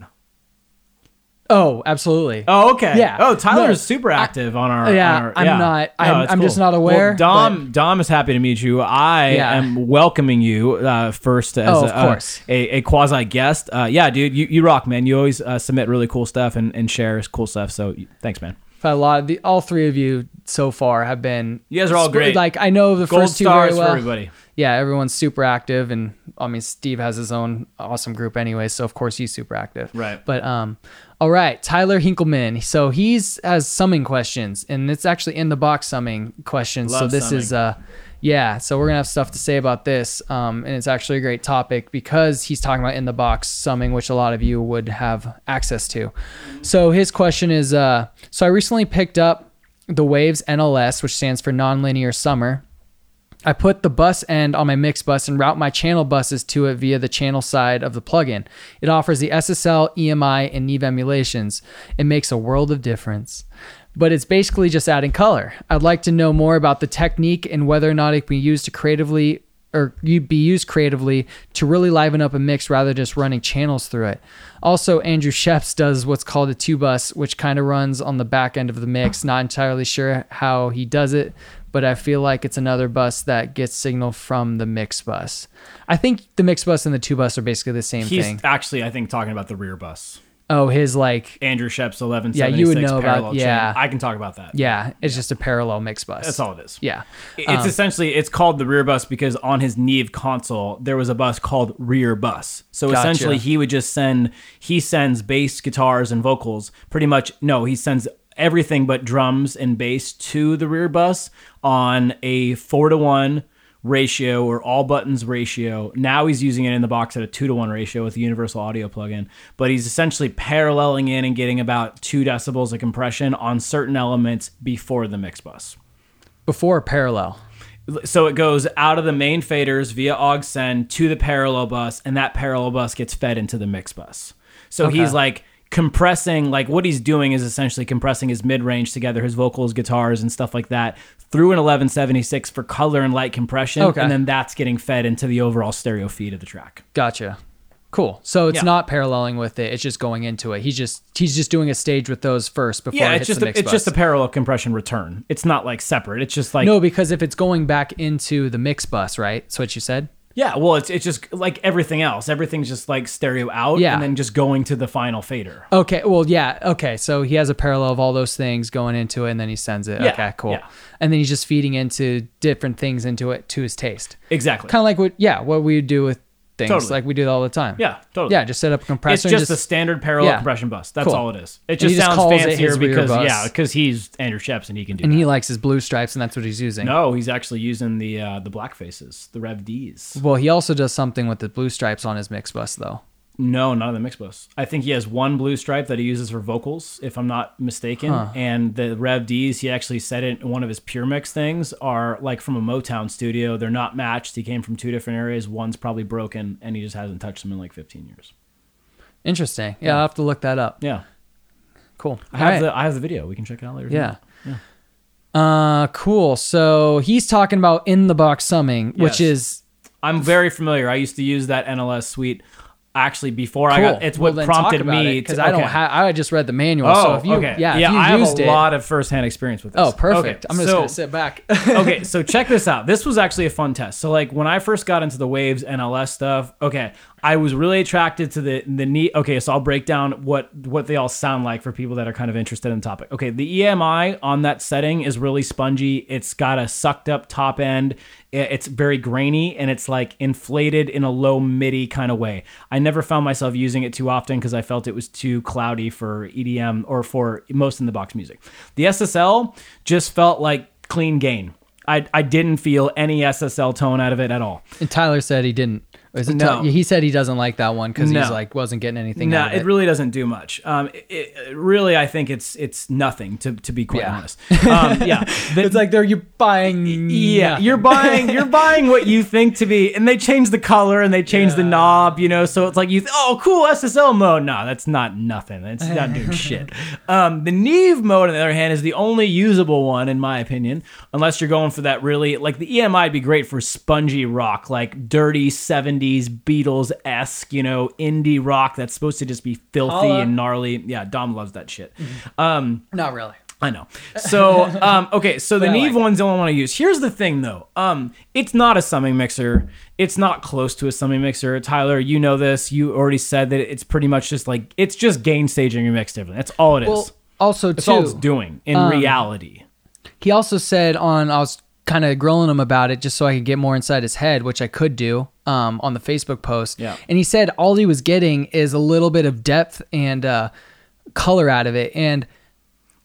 B: Oh, absolutely.
A: Oh, okay.
B: Yeah.
A: Oh, Tyler
B: No,
A: is super active on our.
B: yeah,
A: on our-
B: I'm not- I'm- I'm just not aware,
A: Well, Dom, Dom is happy to meet you. I
B: Yeah.
A: am welcoming you uh, first as
B: Oh, of
A: a, a, a quasi guest. Uh, yeah, dude, you, you rock, man. You always uh, submit really cool stuff and, and share cool stuff. So thanks, man.
B: But a lot of the all three of you so far have been.
A: You guys are all
B: sp-
A: great.
B: Like I know the
A: Gold
B: first two
A: stars
B: very well.
A: for everybody.
B: yeah, everyone's super active, and I mean Steve has his own awesome group anyway, so of course he's super active.
A: Right.
B: But um, all right, Tyler Hinkleman. So he's has summing questions, and it's actually in the box summing questions. so
A: Love
B: this is uh, yeah. So we're gonna have stuff to say about this, um, and it's actually a great topic because he's talking about in the box summing, which a lot of you would have access to. So his question is, uh, so I recently picked up the Waves NLS, which stands for nonlinear summer. I put the bus end on my mix bus and route my channel buses to it via the channel side of the plugin. It offers the SSL, EMI, and Neve emulations. It makes a world of difference. But it's basically just adding color. I'd like to know more about the technique and whether or not it can be used to creatively or you be used creatively to really liven up a mix rather than just running channels through it. Also, Andrew Scheps does what's called a two bus, which kind of runs on the back end of the mix. Not entirely sure how he does it, but I feel like it's another bus that gets signal from the mix bus. I think the mix bus and the two bus are basically the same
A: He's
B: thing.
A: actually, I think, talking about the rear bus.
B: Oh, his like
A: Andrew Scheps' 1176
B: Yeah, you would know about-
A: parallel chain.
B: yeah.
A: I can talk about that.
B: yeah, it's just a parallel mix bus.
A: That's all it is.
B: Yeah.
A: It's um, essentially it's called the rear bus because on his Neve console there was a bus called rear bus. So
B: Gotcha.
A: essentially he would just send he sends bass, guitars, and vocals. Pretty much no, he sends everything but drums and bass to the rear bus on a four to one ratio or all buttons ratio. Now he's using it in the box at a two to one ratio with the universal audio plugin, but he's essentially paralleling in and getting about two decibels of compression on certain elements before the mix bus
B: Before parallel.
A: so it goes out of the main faders via aux send to the parallel bus and that parallel bus gets fed into the mix bus so
B: Okay.
A: he's like compressing like what he's doing is essentially compressing his mid-range together his vocals guitars and stuff like that through an 1176 for color and light compression
B: Okay.
A: and then that's getting fed into the overall stereo feed of the track
B: Gotcha. Cool. So it's
A: Yeah.
B: not paralleling with it. It's just going into it. He's just he's just doing a stage with those first before
A: yeah
B: it
A: it's
B: hits
A: just
B: the
A: a, it's just a parallel compression return it's not like separate it's just like
B: no, because if it's going back into the mix bus, right? That's what you said.
A: Yeah well it's, it's just like everything else everything's just like stereo out
B: Yeah.
A: and then just going to the final fader
B: Okay. Well, yeah. Okay. So he has a parallel of all those things going into it, and then he sends it.
A: Yeah,
B: Okay. Cool.
A: yeah.
B: And then he's just feeding into different things into it to his taste.
A: exactly
B: Kind of like what, yeah, what we would do with things,
A: Totally.
B: like we do all the time.
A: Yeah, totally.
B: Yeah. Just set up a compressor.
A: It's
B: and
A: just, a standard parallel
B: yeah.
A: compression bus. That's
B: Cool.
A: all it is. It just
B: just
A: sounds fancier because yeah, because he's Andrew Scheps and he can do
B: and
A: that.
B: he likes his blue stripes, and that's what he's using.
A: no, he's actually using the uh, the black faces, the Rev Ds.
B: Well, he also does something with the blue stripes on his mix bus, though.
A: No, not on the mix bus. I think he has one blue stripe that he uses for vocals, if I'm not mistaken. And the Rev Ds, he actually said it in one of his pure mix things, are like from a Motown studio. They're not matched. He came from two different areas. One's probably broken, and he just hasn't touched them in like 15 years.
B: Interesting. Yeah, I'll have to look that up.
A: Yeah,
B: Cool.
A: I have
B: right.
A: the I have the video. We can check it out later.
B: Yeah. yeah. Uh, cool. So he's talking about in the box summing, which is
A: I'm very familiar. I used to use that NLS suite actually before I
B: cool.
A: got. It's
B: Well,
A: what prompted me
B: because
A: to.
B: I don't have. I just read the manual.
A: Oh,
B: so if you,
A: okay.
B: yeah,
A: yeah, I have a
B: it,
A: lot of firsthand experience with this.
B: Oh, perfect.
A: Okay,
B: I'm just
A: so-
B: gonna sit back.
A: okay, so check this out. This was actually a fun test. So like when I first got into the Waves NLS stuff, okay, I was really attracted to the the neat. Okay, so I'll break down what what they all sound like for people that are kind of interested in the topic. Okay, the EMI on that setting is really spongy. It's got a sucked up top end. It's very grainy and it's like inflated in a low MIDI kind of way. I never found myself using it too often because I felt it was too cloudy for EDM or for most in the box music. The SSL just felt like clean gain. I, I didn't feel any SSL tone out of it at all.
B: and Tyler said he didn't. Is it
A: No.
B: Ty- he said he doesn't like that one because he's like wasn't getting anything
A: No,
B: out of
A: it
B: it.
A: really doesn't do much. Um, it, it- really, I think it's it's nothing to, to be quite
B: Yeah.
A: honest. Um, yeah, The-
B: it's like they're you buying.
A: yeah,
B: nothing.
A: you're buying you're buying what you think to be, and they change the color and they change the knob, you know. So it's like you, th- oh, cool SSL mode. No, that's not nothing. It's not doing shit. Um, the Neve mode, on the other hand, is the only usable one in my opinion, unless you're going for that really like the EMI would be great for spongy rock, like dirty '70s Beatles esque, you know, indie rock that's supposed to just be filthy
B: Holla.
A: and gnarly. Yeah, Dom loves that shit. Um,
B: Not really.
A: I know. So, um, okay, so the Neve
B: like it.
A: one's the only one I use. Here's the thing, though. Um, it's not a summing mixer. It's not close to a summing mixer. Tyler, you know this. You already said that it's pretty much just like it's just gain staging your mix differently. That's all it is.
B: Well, also
A: That's all it's doing in
B: um,
A: reality.
B: he also said on I was kind of grilling him about it just so I could get more inside his head, which I could do um, on the Facebook post.
A: Yeah.
B: And he said all he was getting is a little bit of depth and uh, color out of it, and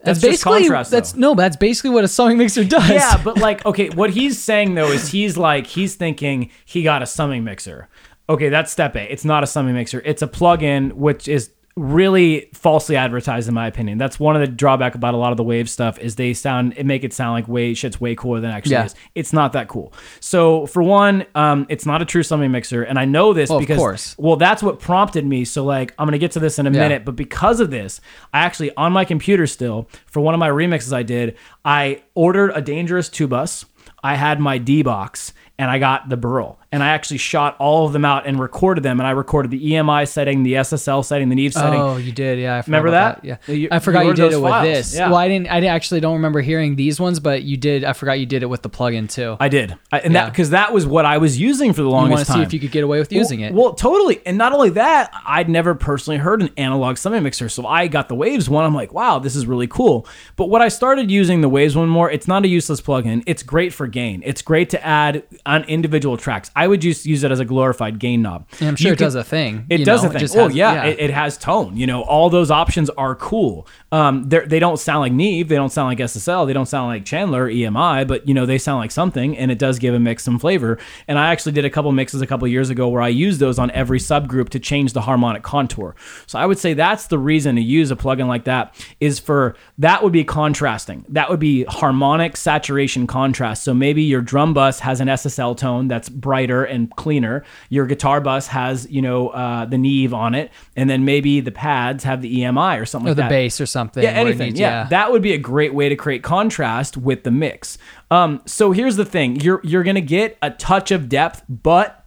B: that's, basically
A: contrast,
B: that's
A: though.
B: no, that's basically what a summing mixer does.
A: Yeah, but like, okay, what he's saying though is he's like he's thinking he got a summing mixer. Okay, that's step A. It's not a summing mixer. It's a plug-in, which is really falsely advertised in my opinion. That's one of the drawback about a lot of the wave stuff is they sound it make it sound like way shit's way cooler than it actually
B: Yeah.
A: is. It's not that cool. So for one, um, it's not a true summing mixer, and I know this
B: Well,
A: because well, that's what prompted me. So like, I'm gonna get to this in a
B: Yeah.
A: minute, but because of this, I actually on my computer still for one of my remixes I did, I ordered a dangerous two bus. I had my D box and I got the Burl. And I actually shot all of them out and recorded them. And I recorded the EMI setting, the SSL setting, the Neve setting.
B: Oh, you did, yeah. I
A: Remember
B: about
A: that?
B: Yeah,
A: You-
B: I forgot
A: you
B: you, did it with
A: files.
B: this.
A: Yeah.
B: Well, I didn't. I actually don't remember hearing these ones, but you did. I forgot you did it with the plugin too.
A: I did, I, and that because that was what I was using for the longest time.
B: Want to
A: time.
B: see if you could get away with using
A: well,
B: it.
A: Well, totally. And not only that, I'd never personally heard an analog summing mixer. So I got the Waves one. I'm like, wow, this is really cool. But what I started using the Waves one more, it's not a useless plugin. It's great for gain. It's great to add on individual tracks. I would just use it as a glorified gain knob.
B: And I'm sure
A: You
B: it
A: could-
B: does a thing.
A: It
B: you
A: does
B: know?
A: a thing.
B: just
A: oh
B: has-
A: yeah, It, it has tone. You know, all those options are cool. Um, they don't sound like Neve. They don't sound like SSL. They don't sound like Chandler EMI. But you know, they sound like something, and it does give a mix some flavor. And I actually did a couple mixes a couple years ago where I used those on every subgroup to change the harmonic contour. So I would say that's the reason to use a plugin like that is for that would be contrasting. That would be harmonic saturation contrast. So maybe your drum bus has an SSL tone that's brighter and cleaner. Your guitar bus has you know uh, the Neve on it, and then maybe the pads have the EMI or something
B: or
A: like
B: the
A: that.
B: bass or something.
A: Yeah, anything.
B: needs-
A: yeah. that would be a great way to create contrast with the mix. Um, so here's the thing: you're you're gonna get a touch of depth, but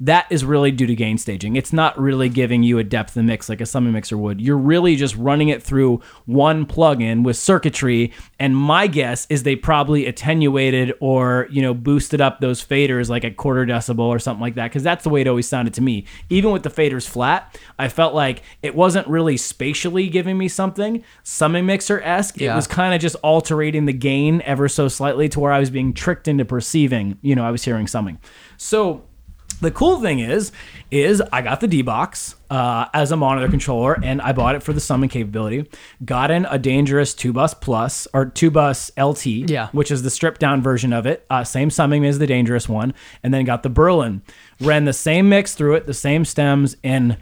A: that is really due to gain staging. It's not really giving you a depth of mix like a summing mixer would. You're really just running it through one plugin with circuitry. And my guess is they probably attenuated or you know boosted up those faders like a quarter decibel or something like that because that's the way it always sounded to me. Even with the faders flat, I felt like it wasn't really spatially giving me something summing mixer esque. It was kind of just altering the gain ever so slightly to where I was being tricked into perceiving, you know, I was hearing something. So the cool thing is, is I got the D box uh, as a monitor controller, and I bought it for the summing capability. Got in a dangerous two bus plus or two bus LT,
B: Yeah.
A: which is the stripped down version of it. Uh, same summing as the dangerous one, and then got the Berlin. Ran the same mix through it, the same stems, and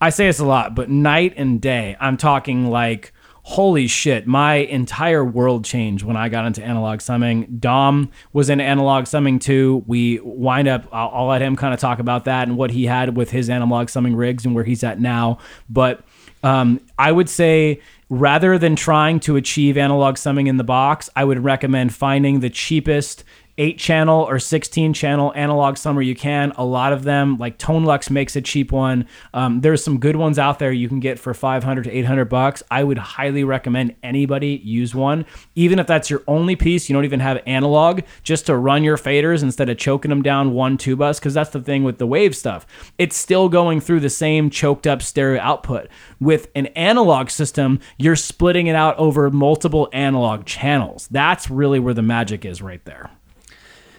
A: I say this a lot, but night and day. I'm talking like, holy shit, my entire world changed when I got into analog summing. Dom was in analog summing too. We wind up, I'll, I'll let him kind of talk about that and what he had with his analog summing rigs and where he's at now. But um, I would say rather than trying to achieve analog summing in the box, I would recommend finding the cheapest eight channel or 16 channel analog summer you can. A lot of them like tonelux makes a cheap one. Um, there's some good ones out there you can get for 500 to 800 bucks. I would highly recommend anybody use one. Even if that's your only piece you don't even have analog just to run your faders instead of choking them down one two bus because that's the thing with the wave stuff. It's still going through the same choked up stereo output. With an analog system you're splitting it out over multiple analog channels. That's really where the magic is right there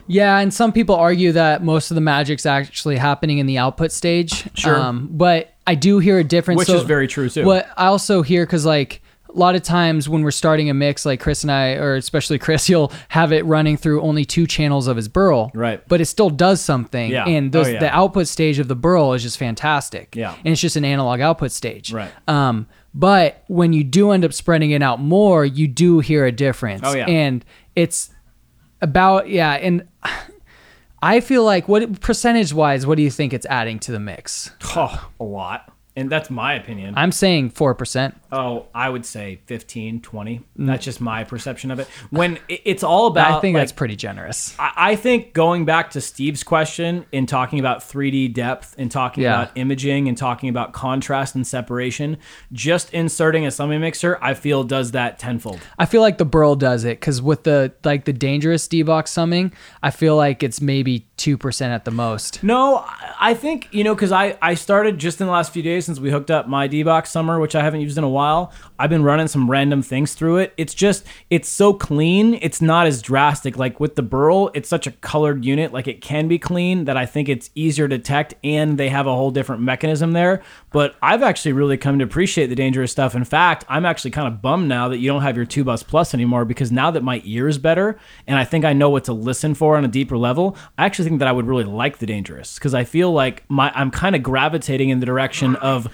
B: Yeah, and some people argue that most of the magic's actually happening in the output stage.
A: Sure.
B: but I do hear a difference.
A: Which is very true, too.
B: What I also hear because like a lot of times when we're starting a mix, like Chris and I, or especially Chris, he'll have it running through only two channels of his burl.
A: Right.
B: But it still does something.
A: Yeah.
B: And those
A: Oh, yeah.
B: the output stage of the burl is just fantastic.
A: Yeah.
B: And it's just an analog output stage.
A: Right.
B: Um, but when you do end up spreading it out more, you do hear a difference.
A: Oh, yeah.
B: And it's about yeah, and I feel like what percentage wise, what do you think it's adding to the mix?
A: Oh, a lot. And that's my opinion.
B: I'm saying four percent.
A: oh, I would say 15, 20. That's just my perception of it. When it's all about
B: I think
A: like,
B: that's pretty generous.
A: I I think going back to Steve's question in talking about 3D depth and talking
B: Yeah.
A: about imaging and talking about contrast and separation, just inserting a summing mixer, I feel does that tenfold.
B: I feel like the Burl does it because with the like the dangerous D box summing, I feel like it's maybe two percent at the most.
A: No, I- think, you know, because I, I started just in the last few days since we hooked up my D Box Summer, which I haven't used in a while. I've been running some random things through it. It's just, it's so clean. It's not as drastic. Like with the Burl, it's such a colored unit. Like it can be clean that I think it's easier to detect and they have a whole different mechanism there. But I've actually really come to appreciate the dangerous stuff. In fact, I'm actually kind of bummed now that you don't have your 2 Bus Plus anymore because now that my ear is better and I think I know what to listen for on a deeper level, I actually think that I would really like the dangerous because I feel like my I'm kind of gravitating in the direction of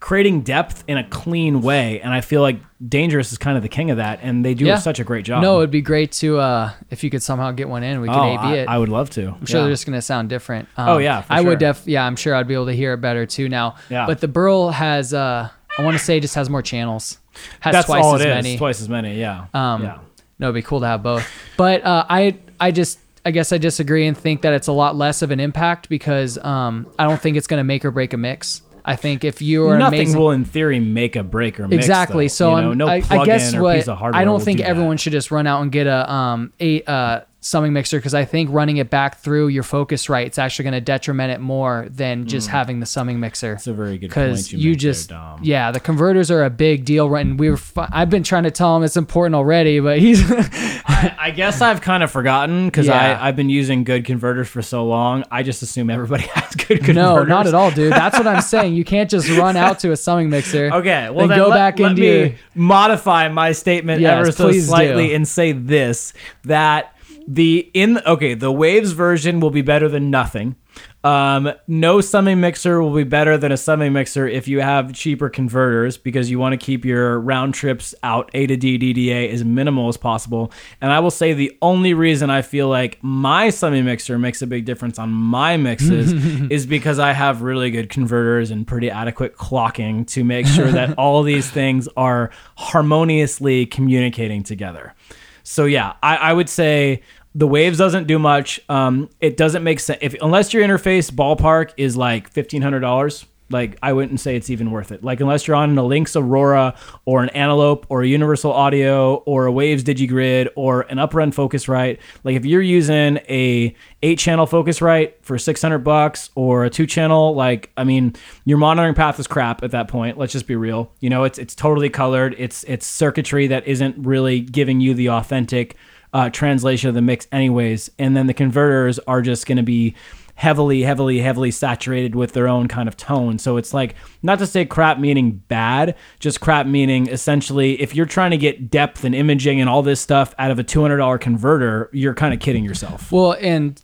A: creating depth in a clean way and I feel like dangerous is kind of the king of that and they do
B: Yeah.
A: such a great job.
B: No, it'd be great to uh if you could somehow get one in, we could
A: oh,
B: AB
A: I,
B: it.
A: I would love to.
B: I'm sure they're just gonna sound different. Um,
A: Oh, yeah,
B: I
A: sure.
B: would def. Yeah, I'm sure I'd be able to hear it better too now.
A: Yeah.
B: But the Burl has, uh I want to say, just has more channels. Has
A: That's
B: twice
A: all
B: as
A: it is.
B: many.
A: Twice as many, yeah.
B: Um,
A: yeah.
B: No, it'd be cool to have both. But uh, I, I just, I guess I disagree and think that it's a lot less of an impact because um, I don't think it's going to make or break a mix. I think if you're
A: Nothing
B: amazing,
A: will, in theory, make a break or mix.
B: exactly.
A: though.
B: So
A: you know, no
B: I, I guess what
A: piece of hardware
B: I don't think
A: do that.
B: everyone should just run out and get a um a uh summing mixer because I think running it back through your Focusrite, it's actually going to detriment it more than just hmm. having the summing mixer.
A: It's a very good
B: because
A: point. You,
B: you,
A: make there,
B: just
A: Dom.
B: yeah the converters are a big deal right and we were fi- i've been trying to tell him it's important already but he's
A: I, I guess I've kind of forgotten because
B: Yeah.
A: I've been using good converters for so long. I just assume everybody has good converters.
B: no not at all dude that's what i'm saying you can't just run out to a summing mixer
A: Okay, well
B: then
A: then
B: go
A: let,
B: back
A: let
B: into
A: me
B: your-
A: modify my statement
B: Yes,
A: ever so
B: please do.
A: slightly and say this that the in okay the waves version will be better than nothing. Um, no summing mixer will be better than a summing mixer if you have cheaper converters because you want to keep your round trips out A to D DDA as minimal as possible. And I will say the only reason I feel like my summing mixer makes a big difference on my mixes is because I have really good converters and pretty adequate clocking to make sure that all these things are harmoniously communicating together. So yeah, I, I would say the waves doesn't do much. Um, it doesn't make sense if unless your interface ballpark is like fifteen hundred dollars. Like I wouldn't say it's even worth it. Like unless you're on a Lynx Aurora or an Antelope or a Universal Audio or a Waves DigiGrid or an Uprun Focusrite. Like if you're using a eight channel Focusrite for six hundred bucks or a two channel, like I mean, your monitoring path is crap at that point. Let's just be real. You know, it's it's totally colored. It's it's circuitry that isn't really giving you the authentic uh, translation of the mix anyways and then the converters are just going to be heavily heavily heavily saturated with their own kind of tone. So it's like not to say crap meaning bad just crap meaning essentially if you're trying to get depth and imaging and all this stuff out of a $200 converter you're kind of kidding yourself.
B: Well and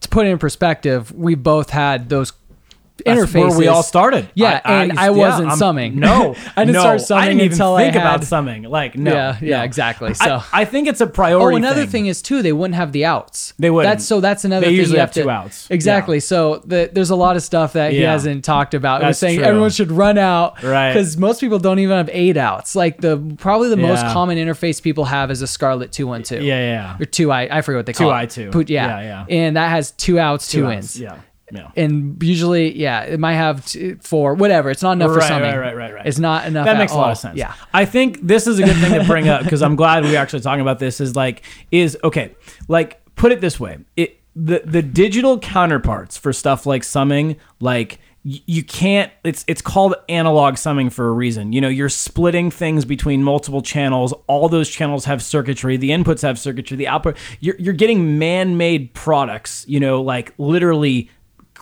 B: to put it in perspective we both had those
A: That's where we all started.
B: Yeah, and I wasn't
A: I'm-
B: summing.
A: No,
B: I didn't
A: no,
B: start summing
A: I didn't even
B: until I
A: think about
B: had-
A: summing. Like, no,
B: Yeah, yeah,
A: no.
B: exactly. So-
A: I, think it's a priority.
B: Oh, another
A: thing.
B: thing is too, they wouldn't have the outs.
A: They wouldn't.
B: That's so. That's another.
A: They
B: thing
A: usually
B: you
A: have
B: to-
A: two outs.
B: Exactly.
A: Yeah.
B: So the, there's a lot of stuff that he hasn't talked about. We're
A: That's
B: saying
A: true.
B: everyone should run out,
A: Right.
B: Because most people don't even have eight outs. Like the probably the most common interface people have is a Scarlett two one two.
A: Yeah, yeah.
B: Or two I I forget what they call it.
A: 2i2.
B: Put- yeah.
A: Yeah, yeah.
B: And that has two outs, two,
A: Two
B: ins.
A: Yeah, yeah.
B: And usually, yeah, it might have t- four, whatever. It's not enough for
A: Right,
B: summing.
A: right, right, right, right.
B: It's not enough.
A: that
B: at
A: makes a lot of sense.
B: Yeah.
A: I think this is a good thing to bring up because I'm glad we're actually talking about this. Is like is okay. Like put it this way: it the the digital counterparts for stuff like summing, like you can't. It's it's called analog summing for a reason. You know, you're splitting things between multiple channels. All those channels have circuitry. The inputs have circuitry. The output. You're you're getting man-made products. You know, like literally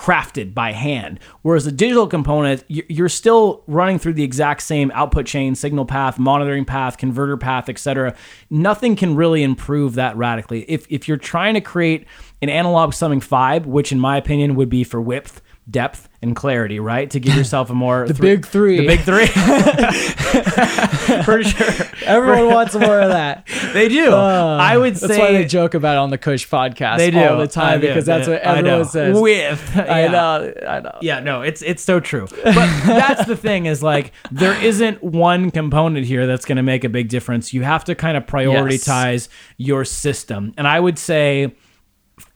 A: crafted by hand. Whereas the digital component, you're still running through the exact same output chain, signal path, monitoring path, converter path, etc. Nothing can really improve that radically. If if you're trying to create an analog summing five, which in my opinion would be for width, depth, and clarity, right? To give yourself a more
B: The big three.
A: The big three. for sure.
B: Everyone wants more of that.
A: They do. Uh, I would say
B: That's why they joke about it on the Kush podcast
A: they do
B: all the time
A: do.
B: because that's what
A: I
B: everyone says.
A: With
B: I
A: yeah.
B: know, I know.
A: Yeah, no, it's it's so true. But that's the thing is like there isn't one component here that's going to make a big difference. You have to kind of prioritize your system. And I would say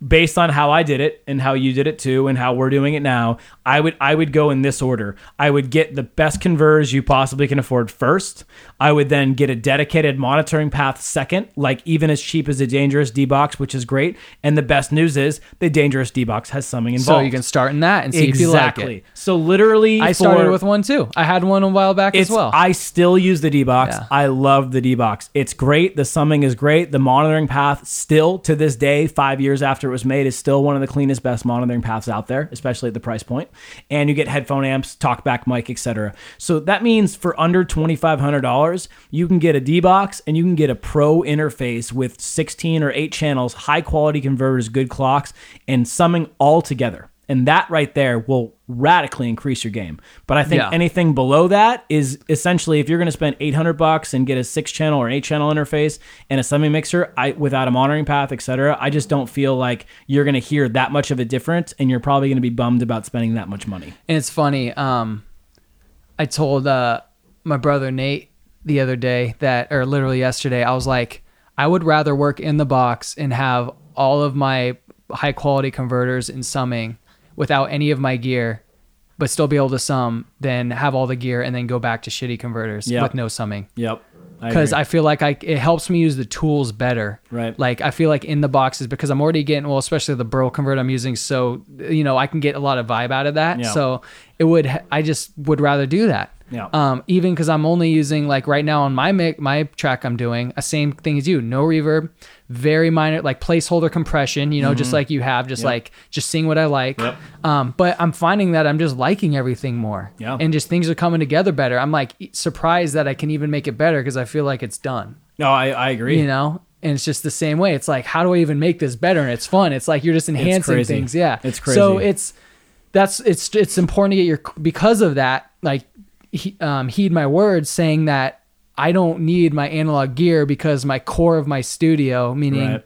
A: based on how I did it and how you did it too and how we're doing it now, I would I would go in this order. I would get the best converters you possibly can afford first. I would then get a dedicated monitoring path second, like even as cheap as the Dangerous D box, which is great. And the best news is the Dangerous D box has summing involved.
B: So you can start in that and see if you like
A: exactly.
B: it.
A: So literally,
B: I started
A: for-
B: with one too. I had one a while back as well.
A: I still use the D box.
B: Yeah.
A: I love the D box. It's great. The summing is great. The monitoring path still to this day, five years after it was made, is still one of the cleanest, best monitoring paths out there, especially at the price point. And you get headphone amps, talkback mic, etc. So that means for under twenty five hundred dollars, you can get a D box and you can get a pro interface with sixteen or eight channels, high quality converters, good clocks, and summing all together. And that right there will radically increase your game. But I think
B: Yeah.
A: anything below that is essentially if you're going to spend 800 bucks and get a six channel or eight channel interface and a summing mixer, I without a monitoring path, etc. I just don't feel like you're going to hear that much of a difference, and you're probably going to be bummed about spending that much money.
B: And it's funny. Um, I told uh, my brother Nate the other day that, or literally yesterday, I was like, I would rather work in the box and have all of my high quality converters and summing without any of my gear, but still be able to sum than have all the gear and then go back to shitty converters
A: Yep.
B: with no summing.
A: Yep.
B: Because
A: agree.
B: I, feel like I it helps me use the tools better.
A: Right.
B: Like I feel like in the boxes because I'm already getting well, especially the Burl convert I'm using. So you know I can get a lot of vibe out of that.
A: Yeah.
B: So it would I just would rather do that.
A: Yeah.
B: Um, even because I'm only using like right now on my mic, my track I'm doing a same thing as you, no reverb, very minor like placeholder compression, you know, just like you have, just
A: Mm-hmm. Yep.
B: like just seeing what I like.
A: Yep.
B: Um, but I'm finding that I'm just liking everything more.
A: Yeah.
B: And just things are coming together better. I'm like surprised that I can even make it better because I feel like it's done.
A: no, I, I agree.
B: You know? And it's just the same way. It's like, how do I even make this better? And it's fun. It's like you're just enhancing things. Yeah.
A: It's crazy.
B: So it's that's it's it's important to get your because of that, like he, um, heed my words saying that I don't need my analog gear because my core of my studio, meaning
A: Right.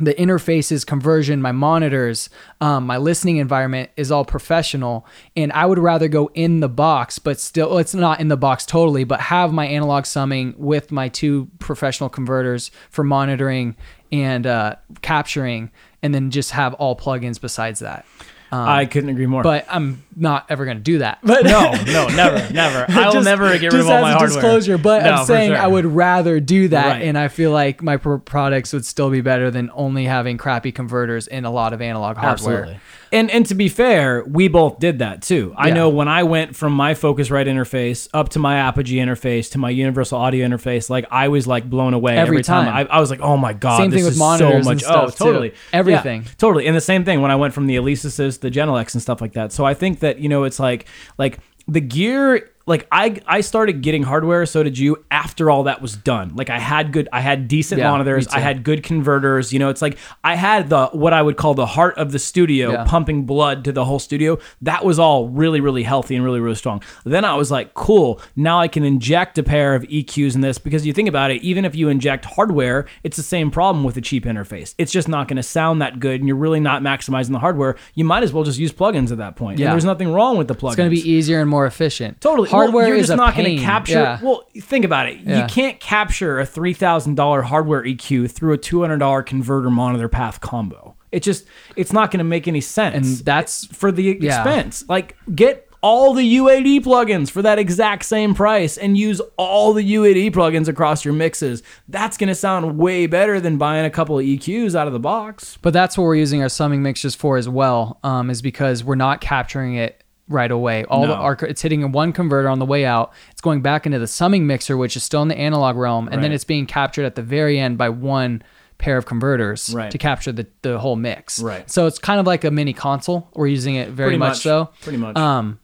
B: the interfaces, conversion, my monitors, um, my listening environment is all professional. And I would rather go in the box, but still, well, it's not in the box totally, but have my analog summing with my two professional converters for monitoring and uh, capturing, and then just have all plugins besides that.
A: Um, I couldn't agree more.
B: But I'm not ever going to do that. But
A: no, no, never, never. I will never get rid of all
B: as
A: my
B: a
A: hardware.
B: disclosure, but
A: No,
B: I'm saying
A: sure.
B: I would rather do that,
A: Right.
B: and I feel like my pro- products would still be better than only having crappy converters and a lot of analog hardware.
A: Absolutely. And and to be fair, we both did that too. I
B: Yeah.
A: know when I went from my Focusrite interface up to my Apogee interface to my Universal Audio interface, like I was like blown away
B: Every
A: every, time.
B: time.
A: I, I was like, oh my god,
B: Same
A: this
B: thing with
A: is
B: monitors
A: so
B: and
A: much.
B: stuff,
A: oh,
B: too.
A: totally,
B: Everything.
A: Yeah, totally. And the same thing when I went from the Alesis the Genelecs and stuff like that. So I think that you know it's like like the gear like I I started getting hardware, so did you. After all that was done, like I had good, I had decent
B: Yeah,
A: monitors, I had good converters. You know, it's like I had the what I would call the heart of the studio
B: Yeah.
A: pumping blood to the whole studio. That was all really, really healthy and really, really strong. Then I was like, cool. Now I can inject a pair of EQs in this because you think about it, even if you inject hardware, it's the same problem with a cheap interface. It's just not going to sound that good, and you're really not maximizing the hardware. You might as well just use plugins at that point.
B: Yeah.
A: And there's nothing wrong with the plugins.
B: It's going to be easier and more efficient.
A: Totally.
B: Hardware
A: well, you're
B: is
A: just
B: a
A: not
B: going
A: to capture.
B: Yeah.
A: Well, think about it.
B: Yeah.
A: You can't capture a three thousand dollar hardware EQ through a two hundred dollar converter monitor path combo. It just it's not going to make any sense.
B: And that's-
A: for the
B: yeah.
A: expense. Like get all the UAD plugins for that exact same price and use all the UAD plugins across your mixes. That's going to sound way better than buying a couple of EQs out of the box.
B: But that's what we're using our summing mixers for as well, um, is because we're not capturing it right away. All the
A: No.
B: our, it's hitting in one converter on the way out. It's going back into the summing mixer, which is still in the analog realm, and then it's being captured at the very end by one pair of converters
A: Right.
B: to capture the, the whole mix.
A: Right.
B: So it's kind of like a mini console. We're using it very much,
A: much.
B: so.
A: Pretty much.
B: Um,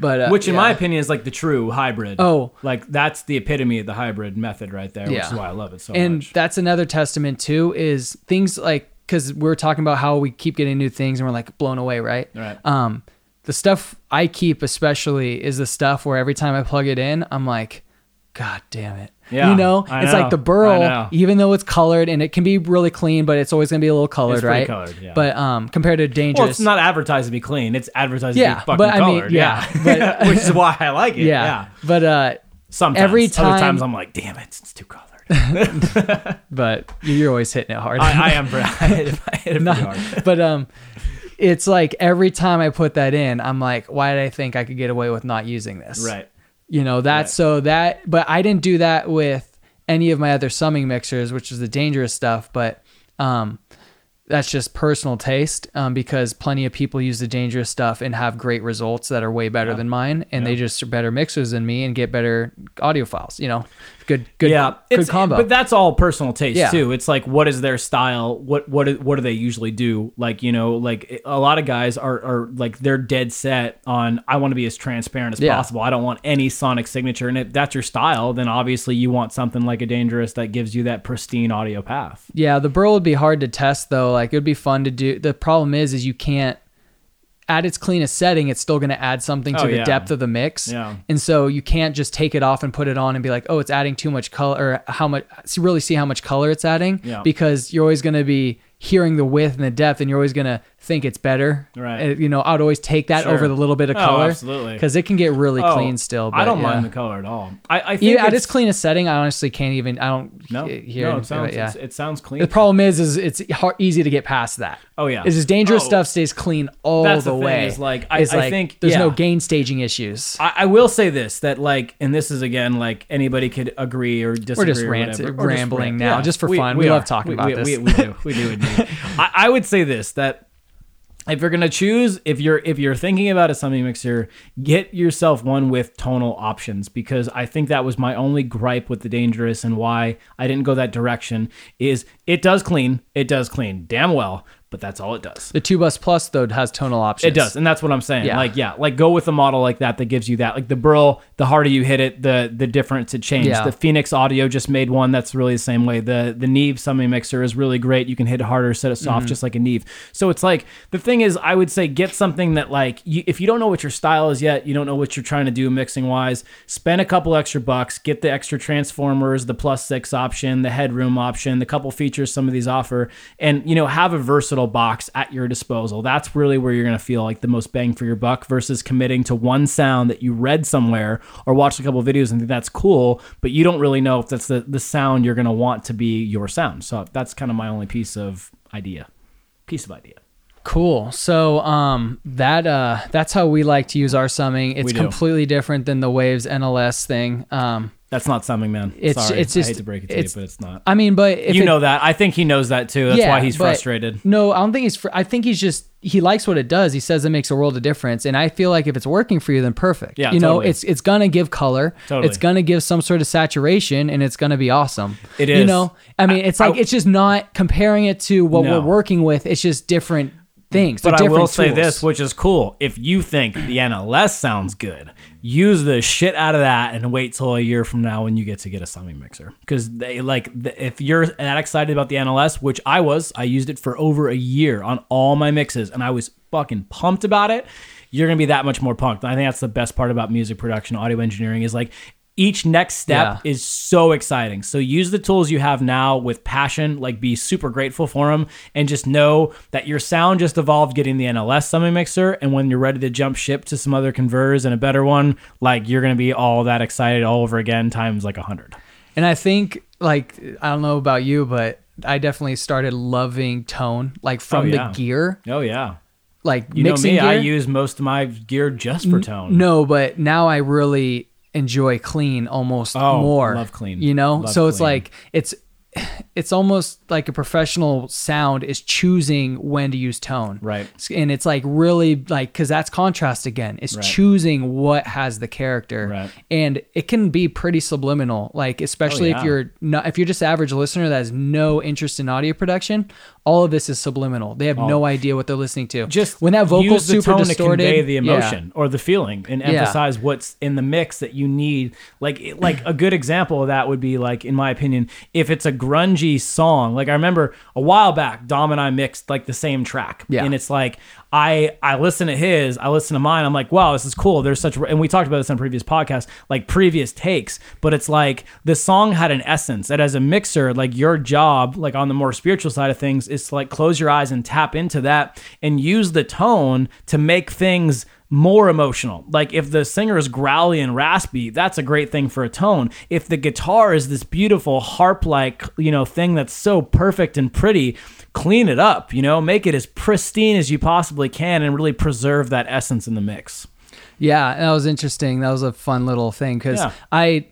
B: but uh,
A: Which, in
B: yeah.
A: my opinion, is like the true hybrid.
B: Oh.
A: like that's the epitome of the hybrid method right there, which
B: Yeah.
A: is why I love it so
B: and
A: much.
B: And that's another testament too is things like because we're talking about how we keep getting new things and we're like blown away right
A: Right.
B: um the stuff i keep especially is the stuff where every time i plug it in i'm like god damn it
A: Yeah,
B: you know
A: I
B: it's
A: know,
B: like the burl even though it's colored and it can be really clean but it's always going to be a little colored
A: It's
B: right
A: colored, yeah.
B: but um compared to dangerous
A: Well, it's not advertised to be clean. It's advertised
B: Yeah,
A: to be fucking
B: but I mean,
A: colored.
B: yeah,
A: yeah,
B: but-
A: which is why I like it.
B: yeah.
A: Yeah.
B: but uh
A: Sometimes.
B: Every time-
A: Other times I'm like, damn it, it's too colored.
B: but you're always hitting it hard
A: I, I am. I hit it, I hit it pretty hard.
B: but um it's like every time I put that in, I'm like, why did I think I could get away with not using this?
A: Right.
B: You know, that's
A: Right.
B: so that but I didn't do that with any of my other summing mixers, which is the dangerous stuff, but um that's just personal taste um, because plenty of people use the dangerous stuff and have great results that are way better than mine and they just are better mixers than me and get better audio files you know good good
A: yeah,
B: good
A: it's,
B: combo
A: But that's all personal taste
B: Yeah.
A: too. It's like what is their style? What what do- what do they usually do? Like you know, like a lot of guys are are like they're dead set on I want to be as transparent as
B: Yeah.
A: possible. I don't want any sonic signature. And if that's your style, then obviously you want something like a dangerous that gives you that pristine audio path.
B: Yeah, the burl would be hard to test though. Like it would be fun to do. The problem is, is you can't at its cleanest setting. It's still going to add something to
A: Oh,
B: the
A: yeah.
B: depth of the mix.
A: Yeah.
B: And so you can't just take it off and put it on and be like, oh, it's adding too much color or how much. Really see how much color it's adding
A: Yeah.
B: because you're always going to be hearing the width and the depth, and you're always going to think it's better.
A: Right.
B: Uh, You know, I'd always take that
A: Sure.
B: over the little bit of
A: Oh,
B: color.
A: absolutely.
B: Because it can get really
A: Oh,
B: clean still. But
A: I don't
B: yeah.
A: mind the color at all. I, I think
B: Yeah, at
A: it's,
B: cleanest setting, I honestly can't even. I don't
A: no,
B: hear.
A: no,
B: it,
A: sounds,
B: yeah.
A: it sounds clean.
B: the problem is, is it's hard, easy to get past that.
A: Oh, yeah.
B: is this dangerous
A: Oh.
B: stuff stays clean all
A: That's
B: the,
A: the thing,
B: way.
A: is, like, I- I think-
B: there's no gain staging issues.
A: I, I will say this that like, and this is again like anybody could agree or disagree.
B: just
A: or
B: rant-
A: or just
B: rambling
A: rant.
B: now, just for fun. We love talking about
A: we,
B: this.
A: We, we do. We do I would say this that if you're gonna choose, if you're if you're thinking about a summing mixer, get yourself one with tonal options because I think that was my only gripe with the dangerous and why I didn't go that direction. Is it does clean, it does clean damn well, but that's all it does.
B: the two bus plus though has tonal options.
A: It does, and that's what I'm saying.
B: Yeah.
A: Like, yeah, like go with a model like that that gives you that. Like the Burl, the harder you hit it, the the difference it changes.
B: Yeah.
A: The Phoenix Audio just made one that's really the same way. The the Neve summing mixer is really great. You can hit it harder, set it soft,
B: Mm-hmm.
A: just like a Neve. So it's like the thing is, I would say get something that like you, if you don't know what your style is yet, you don't know what you're trying to do mixing wise. Spend a couple extra bucks, get the extra transformers, the plus six option, the headroom option, the couple features some of these offer, and you know have a versatile box at your disposal. That's really where you're gonna feel like the most bang for your buck versus committing to one sound that you read somewhere or watched a couple videos and think that's cool, but you don't really know if that's the, the sound you're gonna want to be your sound. So that's kind of my only piece of idea. Piece of idea.
B: Cool. So um that uh that's how we like to use our summing. It's completely different than the Waves NLS thing. Um
A: That's not summing, man.
B: It's-
A: Sorry.
B: it's just-
A: I hate to break it to you, but it's not.
B: I mean, but if
A: you
B: it-
A: know that. I think he knows that too. That's why he's frustrated.
B: No, I don't think he's. Fr- I think he's just he likes what it does. He says it makes a world of difference, and I feel like if it's working for you, then perfect.
A: Yeah,
B: you know, it's it's gonna give color.
A: Totally.
B: It's gonna give some sort of saturation, and it's gonna be awesome.
A: It
B: You know, I mean, it's like
A: I-
B: it's just not comparing it to what
A: No.
B: we're working with. It's just different
A: But I will
B: different
A: say this, which is cool. If you think the NLS sounds good, use the shit out of that and wait till a year from now when you get to get a summing mixer. Because they like if you're that excited about the NLS, which I was, I used it for over a year on all my mixes, and I was fucking pumped about it. You're gonna be that much more pumped. And I think that's the best part about music production, audio engineering is like each next step
B: Yeah.
A: is so exciting. So use the tools you have now with passion, like be super grateful for them and just know that your sound just evolved getting the NLS summing mixer and when you're ready to jump ship to some other converters and a better one, like you're going to be all that excited all over again times like a 100.
B: And I think, like, I don't know about you, but I definitely started loving tone, like from
A: Oh, yeah.
B: the gear,
A: Oh yeah.
B: like
A: You know
B: mixing
A: me, I use most of my gear just for tone.
B: No, but now I really enjoy clean almost
A: Oh,
B: more.
A: love clean.
B: You know?
A: Love
B: so it's like it's it's almost like a professional sound is choosing when to use tone.
A: Right.
B: And it's like really like cuz that's contrast again. It's
A: Right.
B: choosing what has the character.
A: Right.
B: And it can be pretty subliminal like especially
A: Oh, yeah.
B: if you're not if you're just average listener that has no interest in audio production, all of this is subliminal. They have oh. no idea what they're listening to.
A: Oh. just
B: when that
A: vocal
B: super distorted,
A: to convey the
B: yeah.
A: emotion or the feeling and emphasize what's in the mix that you need like like a good example of that would be like in my opinion if it's a grungy song like i remember a while back dom and i mixed like the same track
B: Yeah.
A: and it's like i i listen to his i listen to mine i'm like wow this is cool there's such and we talked about this on previous podcasts like previous takes but it's like the song had an essence that as a mixer like your job like on the more spiritual side of things is to like close your eyes and tap into that and use the tone to make things more emotional. Like if the singer is growly and raspy, that's a great thing for a tone. If the guitar is this beautiful harp like, you know, thing that's so perfect and pretty, clean it up, you know, make it as pristine as you possibly can and really preserve that essence in the mix.
B: Yeah, that was interesting. That was a fun little thing because
A: Yeah.
B: I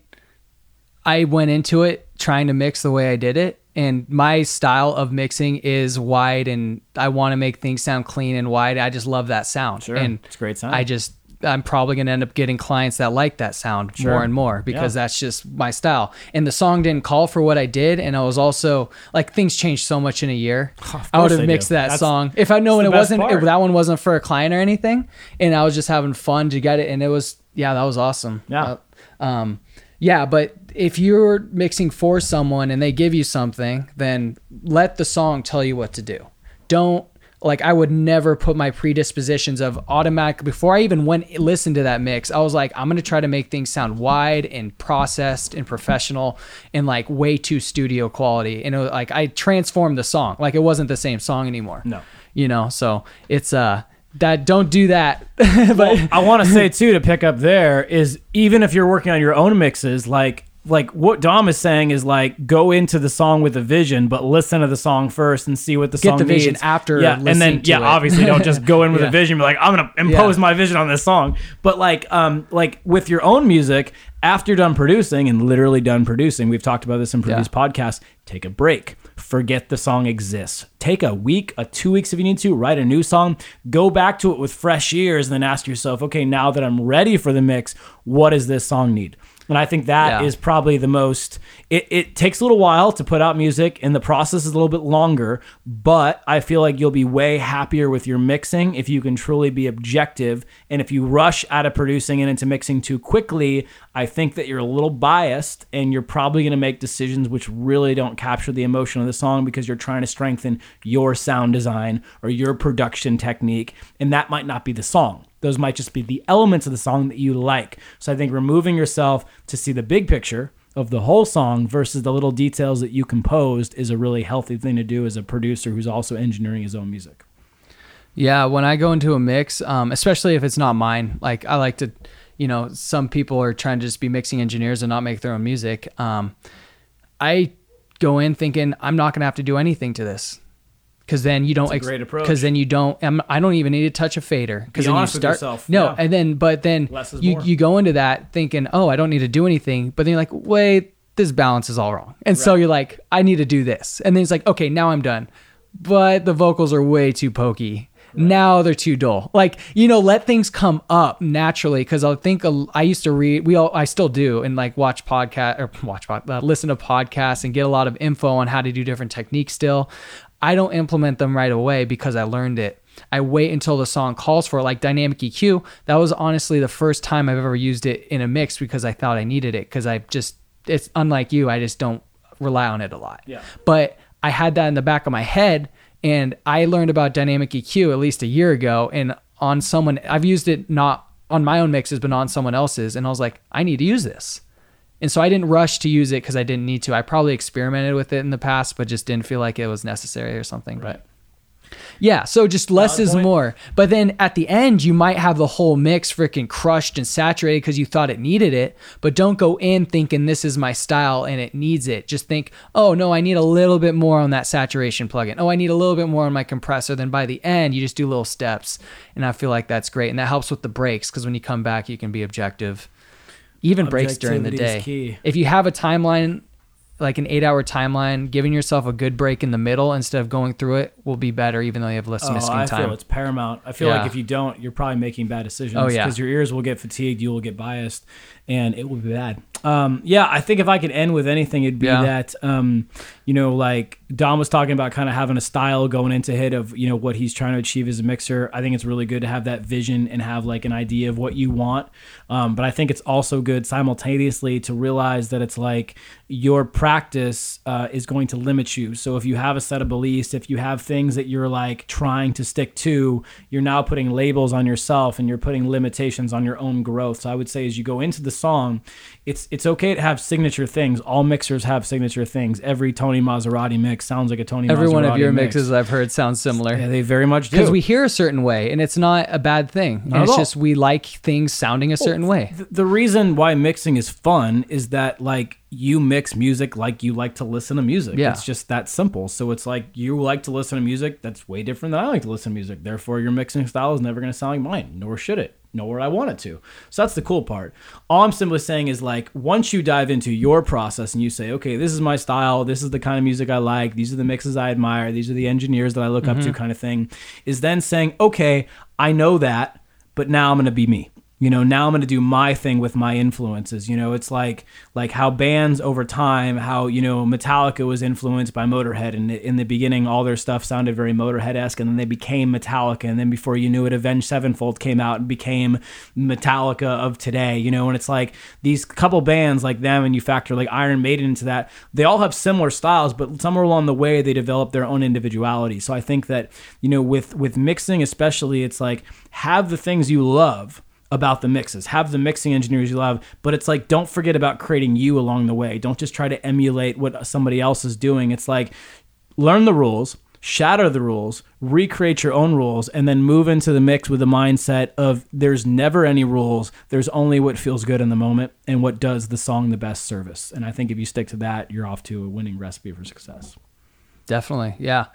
B: I went into it trying to mix the way I did it, and my style of mixing is wide, and I want to make things sound clean and wide. I just love that sound,
A: Sure.
B: and
A: It's a great sound.
B: I just I'm probably gonna end up getting clients that like that sound
A: Sure.
B: more and more because
A: Yeah.
B: that's just my style. And the song didn't call for what I did, and I was also like things changed so much in a year.
A: Of
B: I would have
A: they do.
B: mixed that
A: That's-
B: song if I know when it wasn't if that one wasn't for a client or anything, and I was just having fun to get it, and it was yeah, that was awesome.
A: Yeah.
B: Uh, um, yeah, but if you're mixing for someone and they give you something, then let the song tell you what to do. Don't like I would never put my predispositions of automatic before I even went listen to that mix. I was like, I'm gonna try to make things sound wide and processed and professional and like way too studio quality. And it was like I transformed the song, like it wasn't the same song anymore.
A: No.
B: you know. So it's uh that don't do that. but
A: Well, I want to say too to pick up there is even if you're working on your own mixes, like like what Dom is saying is like go into the song with a vision, but listen to the song first and see what the
B: Get
A: song
B: the vision
A: needs.
B: after
A: Yeah, and then yeah,
B: it.
A: obviously don't just go in with
B: Yeah.
A: a vision. Be like I'm gonna impose
B: Yeah.
A: my vision on this song. But like um like with your own music, after you're done producing and literally done producing, we've talked about this in previous
B: Yeah.
A: podcasts. Take a break. Forget the song exists. Take a week, a two weeks if you need to. Write a new song. Go back to it with fresh ears, and then ask yourself, okay, now that I'm ready for the mix, what does this song need? And I think that is
B: Yeah.
A: probably the most. It, it takes a little while to put out music, and the process is a little bit longer. But I feel like you'll be way happier with your mixing if you can truly be objective. And if you rush out of producing and into mixing too quickly, I think that you're a little biased, and you're probably going to make decisions which really don't capture the emotion of the song because you're trying to strengthen your sound design or your production technique, and that might not be the song those might just be the elements of the song that you like. So I think removing yourself to see the big picture of the whole song versus the little details that you composed is a really healthy thing to do as a producer who's also engineering his own music.
B: Yeah, when I go into a mix, um, especially if it's not mine, like I like to, you know, some people are trying to just be mixing engineers and not make their own music. Um, I go in thinking I'm not gonna have to do anything to this, because then you don't.
A: That's a great approach.
B: Because then you don't. I'm, I don't even need to touch a fader. Because
A: Be
B: then you start.
A: yourself,
B: No,
A: yeah.
B: and then but then you
A: more.
B: you go into that thinking, oh, I don't need to do anything. But then you're like, wait, this balance is all wrong, and so you're like, I need to do this, and then it's like, okay, now I'm done, but the vocals are way too pokey. Now they're too dull. Like you know, let things come up naturally. Because I think I used to read. We all, I still do, and like watch podcast or watch pod, uh, listen to podcasts and get a lot of info on how to do different techniques. Still, I don't implement them right away because I learned it. I wait until the song calls for it, like dynamic EQ. That was honestly the first time I've ever used it in a mix because I thought I needed it. Because I just, it's unlike you. I just don't rely on it a lot.
A: Yeah.
B: But I had that in the back of my head, and I learned about dynamic EQ at least a year ago, and on someone I've used it not on my own mixes, but on someone else's, and I was like, I need to use this. And so I didn't rush to use it because I didn't need to. I probably experimented with it in the past, but just didn't feel like it was necessary or something. But yeah, so just less is
A: point.
B: more. But then at the end, you might have the whole mix freaking crushed and saturated because you thought it needed it. But don't go in thinking this is my style and it needs it. Just think, oh no, I need a little bit more on that saturation plugin. Oh, I need a little bit more on my compressor. Then by the end, you just do little steps. And I feel like that's great. And that helps with the breaks because when you come back, you can be objective. Even breaks during the day.
A: key.
B: If you have a timeline, like an eight hour timeline, giving yourself a good break in the middle instead of going through it will be better, even though you have less
A: Oh,
B: missing
A: I
B: time.
A: feel it's paramount. I feel
B: Yeah.
A: like if you don't, you're probably making bad decisions.
B: Oh, yeah.
A: because your ears will get fatigued, you will get biased, and it will be bad. Um, yeah, I think if I could end with anything, it'd be
B: Yeah.
A: that um, you know, like Dom was talking about, kind of having a style going into hit of you know what he's trying to achieve as a mixer. I think it's really good to have that vision and have like an idea of what you want. Um, but I think it's also good simultaneously to realize that it's like your practice uh, is going to limit you. So if you have a set of beliefs, if you have things that you're like trying to stick to, you're now putting labels on yourself and you're putting limitations on your own growth. So I would say as you go into the song, it's it's okay to have signature things. All mixers have signature things. Every Tony Maserati mix sounds like a Tony.
B: Every one of your
A: mix.
B: mixes I've heard sounds similar.
A: Yeah, they very much do.
B: Because we hear a certain way, and it's not a bad thing.
A: Not at
B: it's
A: all.
B: just we like things sounding a certain way.
A: Th- the reason why mixing is fun is that like you mix music like you like to listen to music.
B: Yeah.
A: It's just that simple. So it's like you like to listen to music that's way different than I like to listen to music. Therefore, your mixing style is never going to sound like mine, nor should it. Nor would I want it to. So that's the cool part. All I'm simply saying is like once you dive into your process and you say, okay, this is my style, this is the kind of music I like, these are the mixes I admire, these are the engineers that I look up to, mm-hmm. kind of thing, is then saying, okay, I know that, but now I'm going to be me you know now i'm going to do my thing with my influences. You know it's like like how bands over time how you know metallica was influenced by motorhead. And in the beginning all their stuff sounded very motorhead-esque and then they became metallica. And then before you knew it avenged sevenfold came out and became metallica of today you know? And it's like these couple bands like them and you factor like iron maiden into that they all have similar styles but somewhere along the way they develop their own individuality. So i think that you know with with mixing especially it's like have the things you love about the mixes. Have the mixing engineers you love, but it's like don't forget about creating you along the way. Don't just try to emulate what somebody else is doing. It's like learn the rules, shatter the rules, recreate your own rules, and then move into the mix with the mindset of there's never any rules. There's only what feels good in the moment and what does the song the best service. And I think if you stick to that, you're off to a winning recipe for success.
B: Definitely, yeah.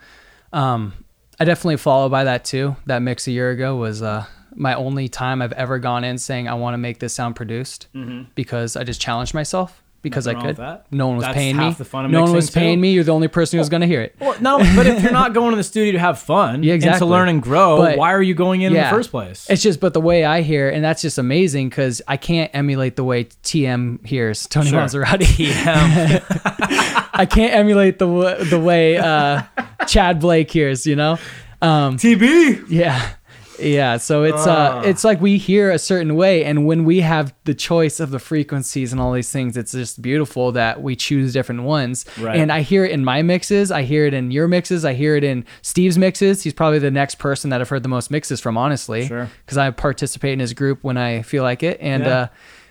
B: Um, I definitely follow by that too. That mix a year ago was uh, my only time I've ever gone in saying I want to make this sound produced because I just challenged myself because
A: Mm-hmm. Nothing
B: I could.
A: that.
B: No one was
A: That's
B: paying me.
A: the fun of
B: no one was paying me. You're the only person who's was going to hear it.
A: Well, no, but if you're not going to the studio to have fun
B: Yeah,
A: and to learn and grow,
B: But-
A: why are you going in in the first place?
B: It's just, but the way I hear, and that's just amazing because I can't emulate the way TM hears Tony
A: Sure.
B: Maserati.
A: Yeah.
B: I can't emulate the the way uh, Chad Blake hears. You know. Um,
A: TB.
B: Yeah. Yeah, so it's
A: Ah.
B: uh it's like we hear a certain way and when we have the choice of the frequencies and all these things it's just beautiful that we choose different ones.
A: Right.
B: And I hear it in my mixes, I hear it in your mixes, I hear it in Steve's mixes. He's probably the next person that I've heard the most mixes from honestly
A: Sure.
B: cuz I participate in his group when I feel like it and
A: Yeah.
B: uh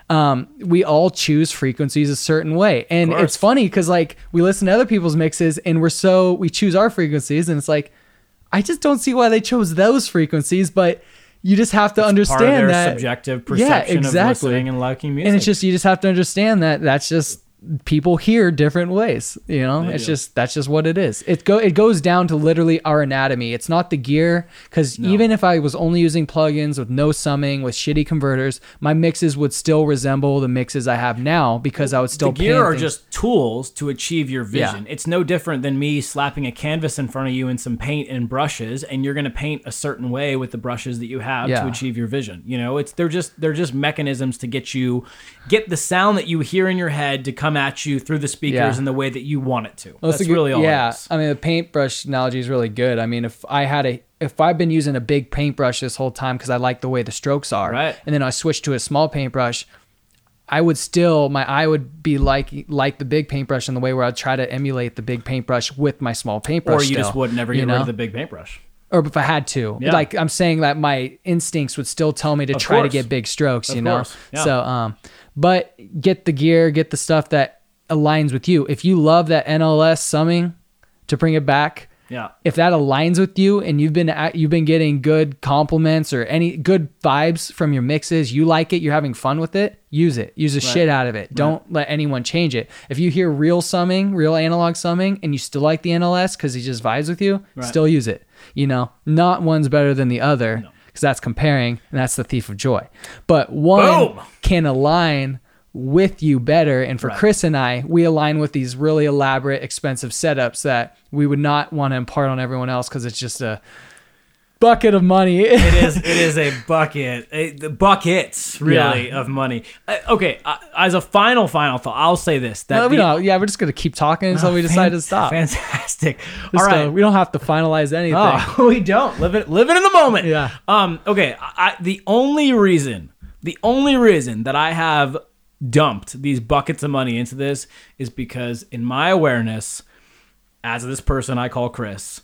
B: um, we all choose frequencies a certain way, and it's funny because like we listen to other people's mixes, and we're so we choose our frequencies, and it's like I just don't see why they chose those frequencies, but you just have to understand
A: of their
B: that
A: subjective
B: Yeah,
A: perception of
B: exactly.
A: listening and liking music.
B: and it's just you just have to understand that that's just people hear different ways you know
A: They
B: it's
A: do.
B: just that's just what it is it go it goes down to literally our anatomy it's not the gear because even if i was only using plugins with no summing with shitty converters my mixes would still resemble the mixes i have now because i would still
A: the gear are
B: things-
A: just tools to achieve your
B: Yeah.
A: vision. It's no different than me slapping a canvas in front of you and some paint and brushes, and you're going to paint a certain way with the brushes that you have
B: Yeah.
A: to achieve your vision. You know, it's they're just they're just mechanisms to get you get the sound that you hear in your head to come at you through the speakers
B: Yeah.
A: in the way that you want it to.
B: Well,
A: That's
B: a good-
A: really all.
B: Yeah. I mean the paintbrush analogy is really good. I mean, if I had a, if I've been using a big paintbrush this whole time because I like the way the strokes are,
A: Right.
B: and then I switched to a small paintbrush, I would still my eye would be like like the big paintbrush in the way where I'd try to emulate the big paintbrush with my small paintbrush.
A: Or you just
B: still,
A: would never
B: you
A: get rid
B: know?
A: of the big paintbrush.
B: or if I had to.
A: Yeah.
B: Like I'm saying that my instincts would still tell me to
A: Of
B: try to get big strokes,
A: Of
B: you know.
A: Yeah.
B: So um but get the gear, get the stuff that aligns with you. If you love that NLS summing to bring it back,
A: Yeah.
B: if that aligns with you and you've been at, you've been getting good compliments or any good vibes from your mixes, you like it, you're having fun with it, use it. Use the shit out of it. Don't let anyone change it. If you hear real summing, real analog summing and you still like the NLS cuz he just vibes with you,
A: Right.
B: still use it. You know, not one's better than the other cuz that's comparing and that's the thief of joy. But one
A: Boom!
B: can align with you better. And for
A: Right.
B: Chris and I, we align with these really elaborate, expensive setups that we would not want to impart on everyone else because it's just a bucket of money.
A: it is it is a bucket a, the buckets really
B: Yeah.
A: of money uh, okay uh, as a final final thought i'll say this that
B: No, we
A: the-.
B: Yeah, we're just gonna keep talking until we
A: Fan-
B: decide to stop.
A: fantastic
B: Just,
A: all
B: uh, we don't have to finalize anything.
A: Oh, we don't live it live it in the moment.
B: Yeah.
A: Um. Okay. I, the only reason, the only reason that I have dumped these buckets of money into this is because, in my awareness, as this person I call Chris,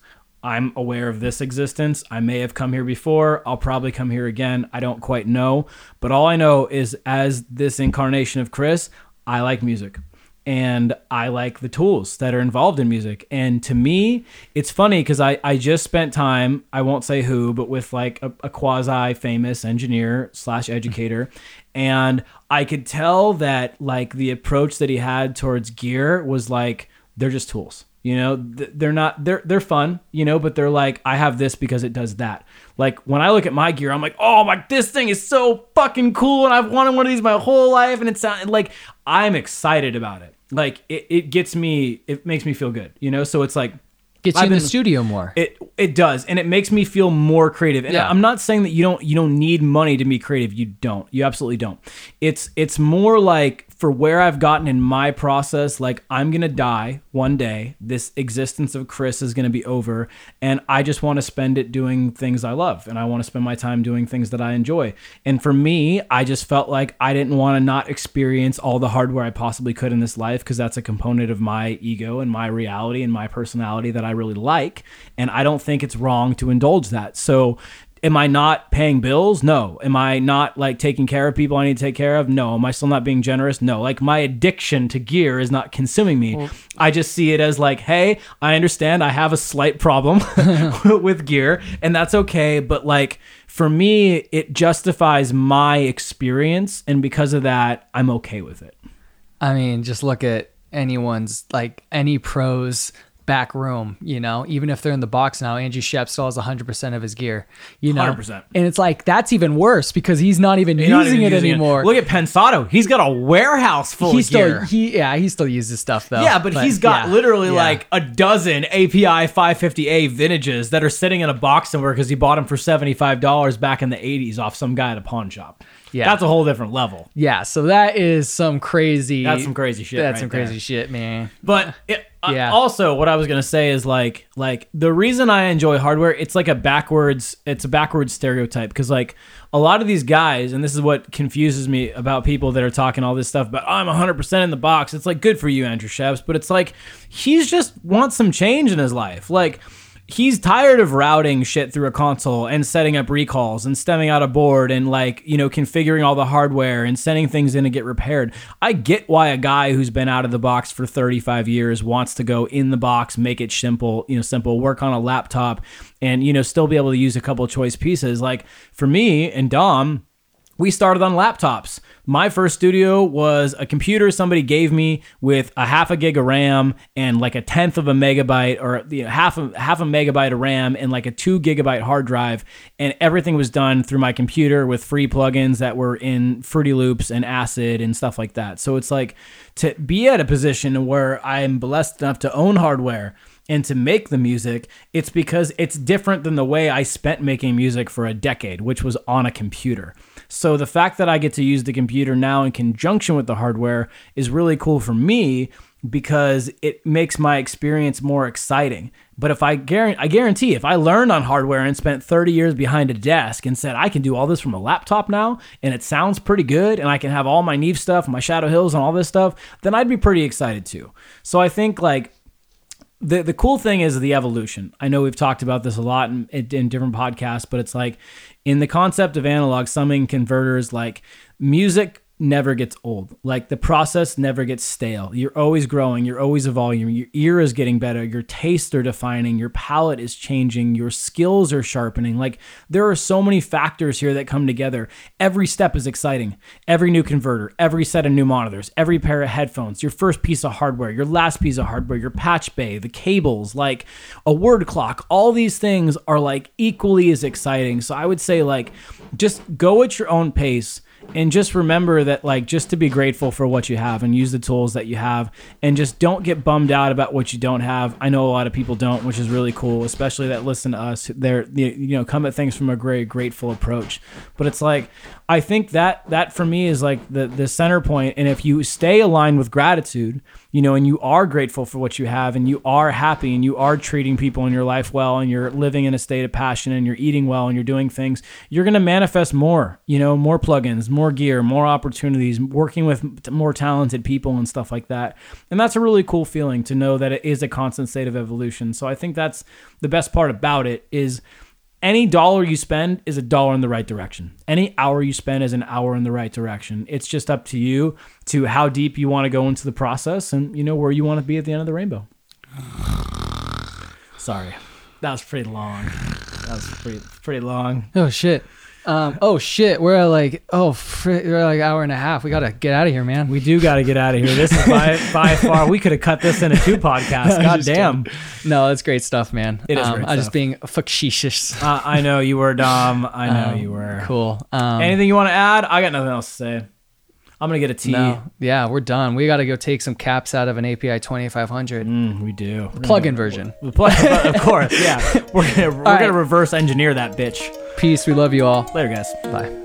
A: I'm aware of this existence. I may have come here before. I'll probably come here again. I don't quite know. But all I know is, as this incarnation of Chris, I like music and I like the tools that are involved in music. And to me, it's funny because I, I just spent time, I won't say who, but with like a, a quasi famous engineer slash educator. And I could tell that like the approach that he had towards gear was like, they're just tools. You know, Th- they're not they're they're fun, you know, but they're like I have this because it does that. Like when I look at my gear, I'm like, "Oh, my this thing is so fucking cool and I've wanted one of these my whole life and it's not like I'm excited about it. Like it, it gets me it makes me feel good, you know? So it's like
B: Gets you
A: I've
B: in the studio more.
A: it it does, and it makes me feel more creative. And
B: Yeah.
A: I'm not saying that you don't you don't need money to be creative. You don't. You absolutely don't. It's it's more like for where I've gotten in my process. Like I'm gonna die one day. This existence of Chris is gonna be over, and I just want to spend it doing things I love, and I want to spend my time doing things that I enjoy. And for me, I just felt like I didn't want to not experience all the hardware I possibly could in this life because that's a component of my ego and my reality and my personality that I really like. And I don't think it's wrong to indulge that. So am I not paying bills? No. Am I not like taking care of people I need to take care of? No. Am I still not being generous? No. Like my addiction to gear is not consuming me. Mm. I just see it as like, hey, I understand I have a slight problem with gear and that's okay. But like for me, it justifies my experience. And because of that, I'm okay with it.
B: I mean, just look at anyone's like any pros back room, you know, even if they're in the box now, Andrew Scheps still has 100% of his gear, you know.
A: 100%.
B: And it's like, that's even worse because he's not even
A: not
B: using
A: even
B: it
A: using
B: anymore.
A: Look at Pensado. He's got a warehouse full
B: he
A: of
B: still,
A: gear.
B: he, yeah, he still uses stuff though.
A: Yeah, but, he's got
B: yeah,
A: literally
B: yeah.
A: like a dozen API 550A vintages that are sitting in a box somewhere because he bought them for $75 back in the 80s off some guy at a pawn shop.
B: Yeah.
A: That's a whole different level.
B: yeah, so that is some crazy.
A: That's some crazy shit
B: That's
A: right
B: some crazy
A: there.
B: shit, man.
A: But it, uh,
B: Yeah.
A: also, what I was gonna say is like, like the reason I enjoy hardware, it's like a backwards, it's a backwards stereotype because like a lot of these guys, and this is what confuses me about people that are talking all this stuff. But I'm 100 percent in the box. It's like good for you, Andrew Scheps, but it's like he's just wants some change in his life, like. He's tired of routing shit through a console and setting up recalls and stemming out a board and like, you know, configuring all the hardware and sending things in to get repaired. I get why a guy who's been out of the box for 35 years wants to go in the box, make it simple, you know, simple, work on a laptop and, you know, still be able to use a couple choice pieces. Like for me and Dom, we started on laptops. My first studio was a computer somebody gave me with a half a gig of RAM and like a tenth of a megabyte or you know, half a half a megabyte of RAM and like a two gigabyte hard drive, and everything was done through my computer with free plugins that were in Fruity Loops and Acid and stuff like that. So it's like to be at a position where I'm blessed enough to own hardware and to make the music, it's because it's different than the way I spent making music for a decade, which was on a computer. So the fact that I get to use the computer now in conjunction with the hardware is really cool for me because it makes my experience more exciting. But if I guarantee, I guarantee if I learned on hardware and spent 30 years behind a desk and said I can do all this from a laptop now and it sounds pretty good and I can have all my Neve stuff, my Shadow Hills and all this stuff, then I'd be pretty excited too. So I think like the the cool thing is the evolution. I know we've talked about this a lot in, in, in different podcasts, but it's like in the concept of analog summing converters, like music never gets old. Like the process never gets stale. You're always growing, you're always evolving. Your ear is getting better, your tastes are defining, your palate is changing, your skills are sharpening. Like there are so many factors here that come together. Every step is exciting. Every new converter, every set of new monitors, every pair of headphones, your first piece of hardware, your last piece of hardware, your patch bay, the cables, like a word clock, all these things are like equally as exciting. So I would say like just go at your own pace and just remember that like just to be grateful for what you have and use the tools that you have. And just don't get bummed out about what you don't have. I know a lot of people don't which is really cool especially that listen to us. They're you know come at things from a very grateful approach. But it's like i think that that for me is like the the center point. And if you stay aligned with gratitude you know and you are grateful for what you have and you are happy and you are treating people in your life well and you're living in a state of passion and you're eating well and you're doing things you're going to manifest more you know more plugins more gear more opportunities working with more talented people and stuff like that. And that's a really cool feeling to know that it is a constant state of evolution. So i think that's the best part about it is any dollar you spend is a dollar in the right direction. Any hour you spend is an hour in the right direction. It's just up to you to how deep you want to go into the process and you know where you want to be at the end of the rainbow. Sorry. That was pretty long. That was pretty pretty long.
B: Oh shit. Um, oh shit. We're at like oh fr- we're at like hour and a half. We gotta get out of here, man.
A: We do got to get out of here. This is by, by far we could have cut this into two podcasts. God damn.
B: No, that's great stuff, man.
A: It is
B: um,
A: great
B: I'm just being facetious.
A: Uh, I know you were Dom. I know
B: Um,
A: you were.
B: Cool. Um,
A: Anything you want to add? I got nothing else to say. I'm gonna get a T.
B: no, yeah, we're done. We got to go take some caps out of an API 2500
A: Mm, we do.
B: plug-in version.
A: Plug- of course, yeah. We're gonna we're gonna reverse engineer that bitch.
B: Peace. We love you all.
A: Later, guys.
B: Bye.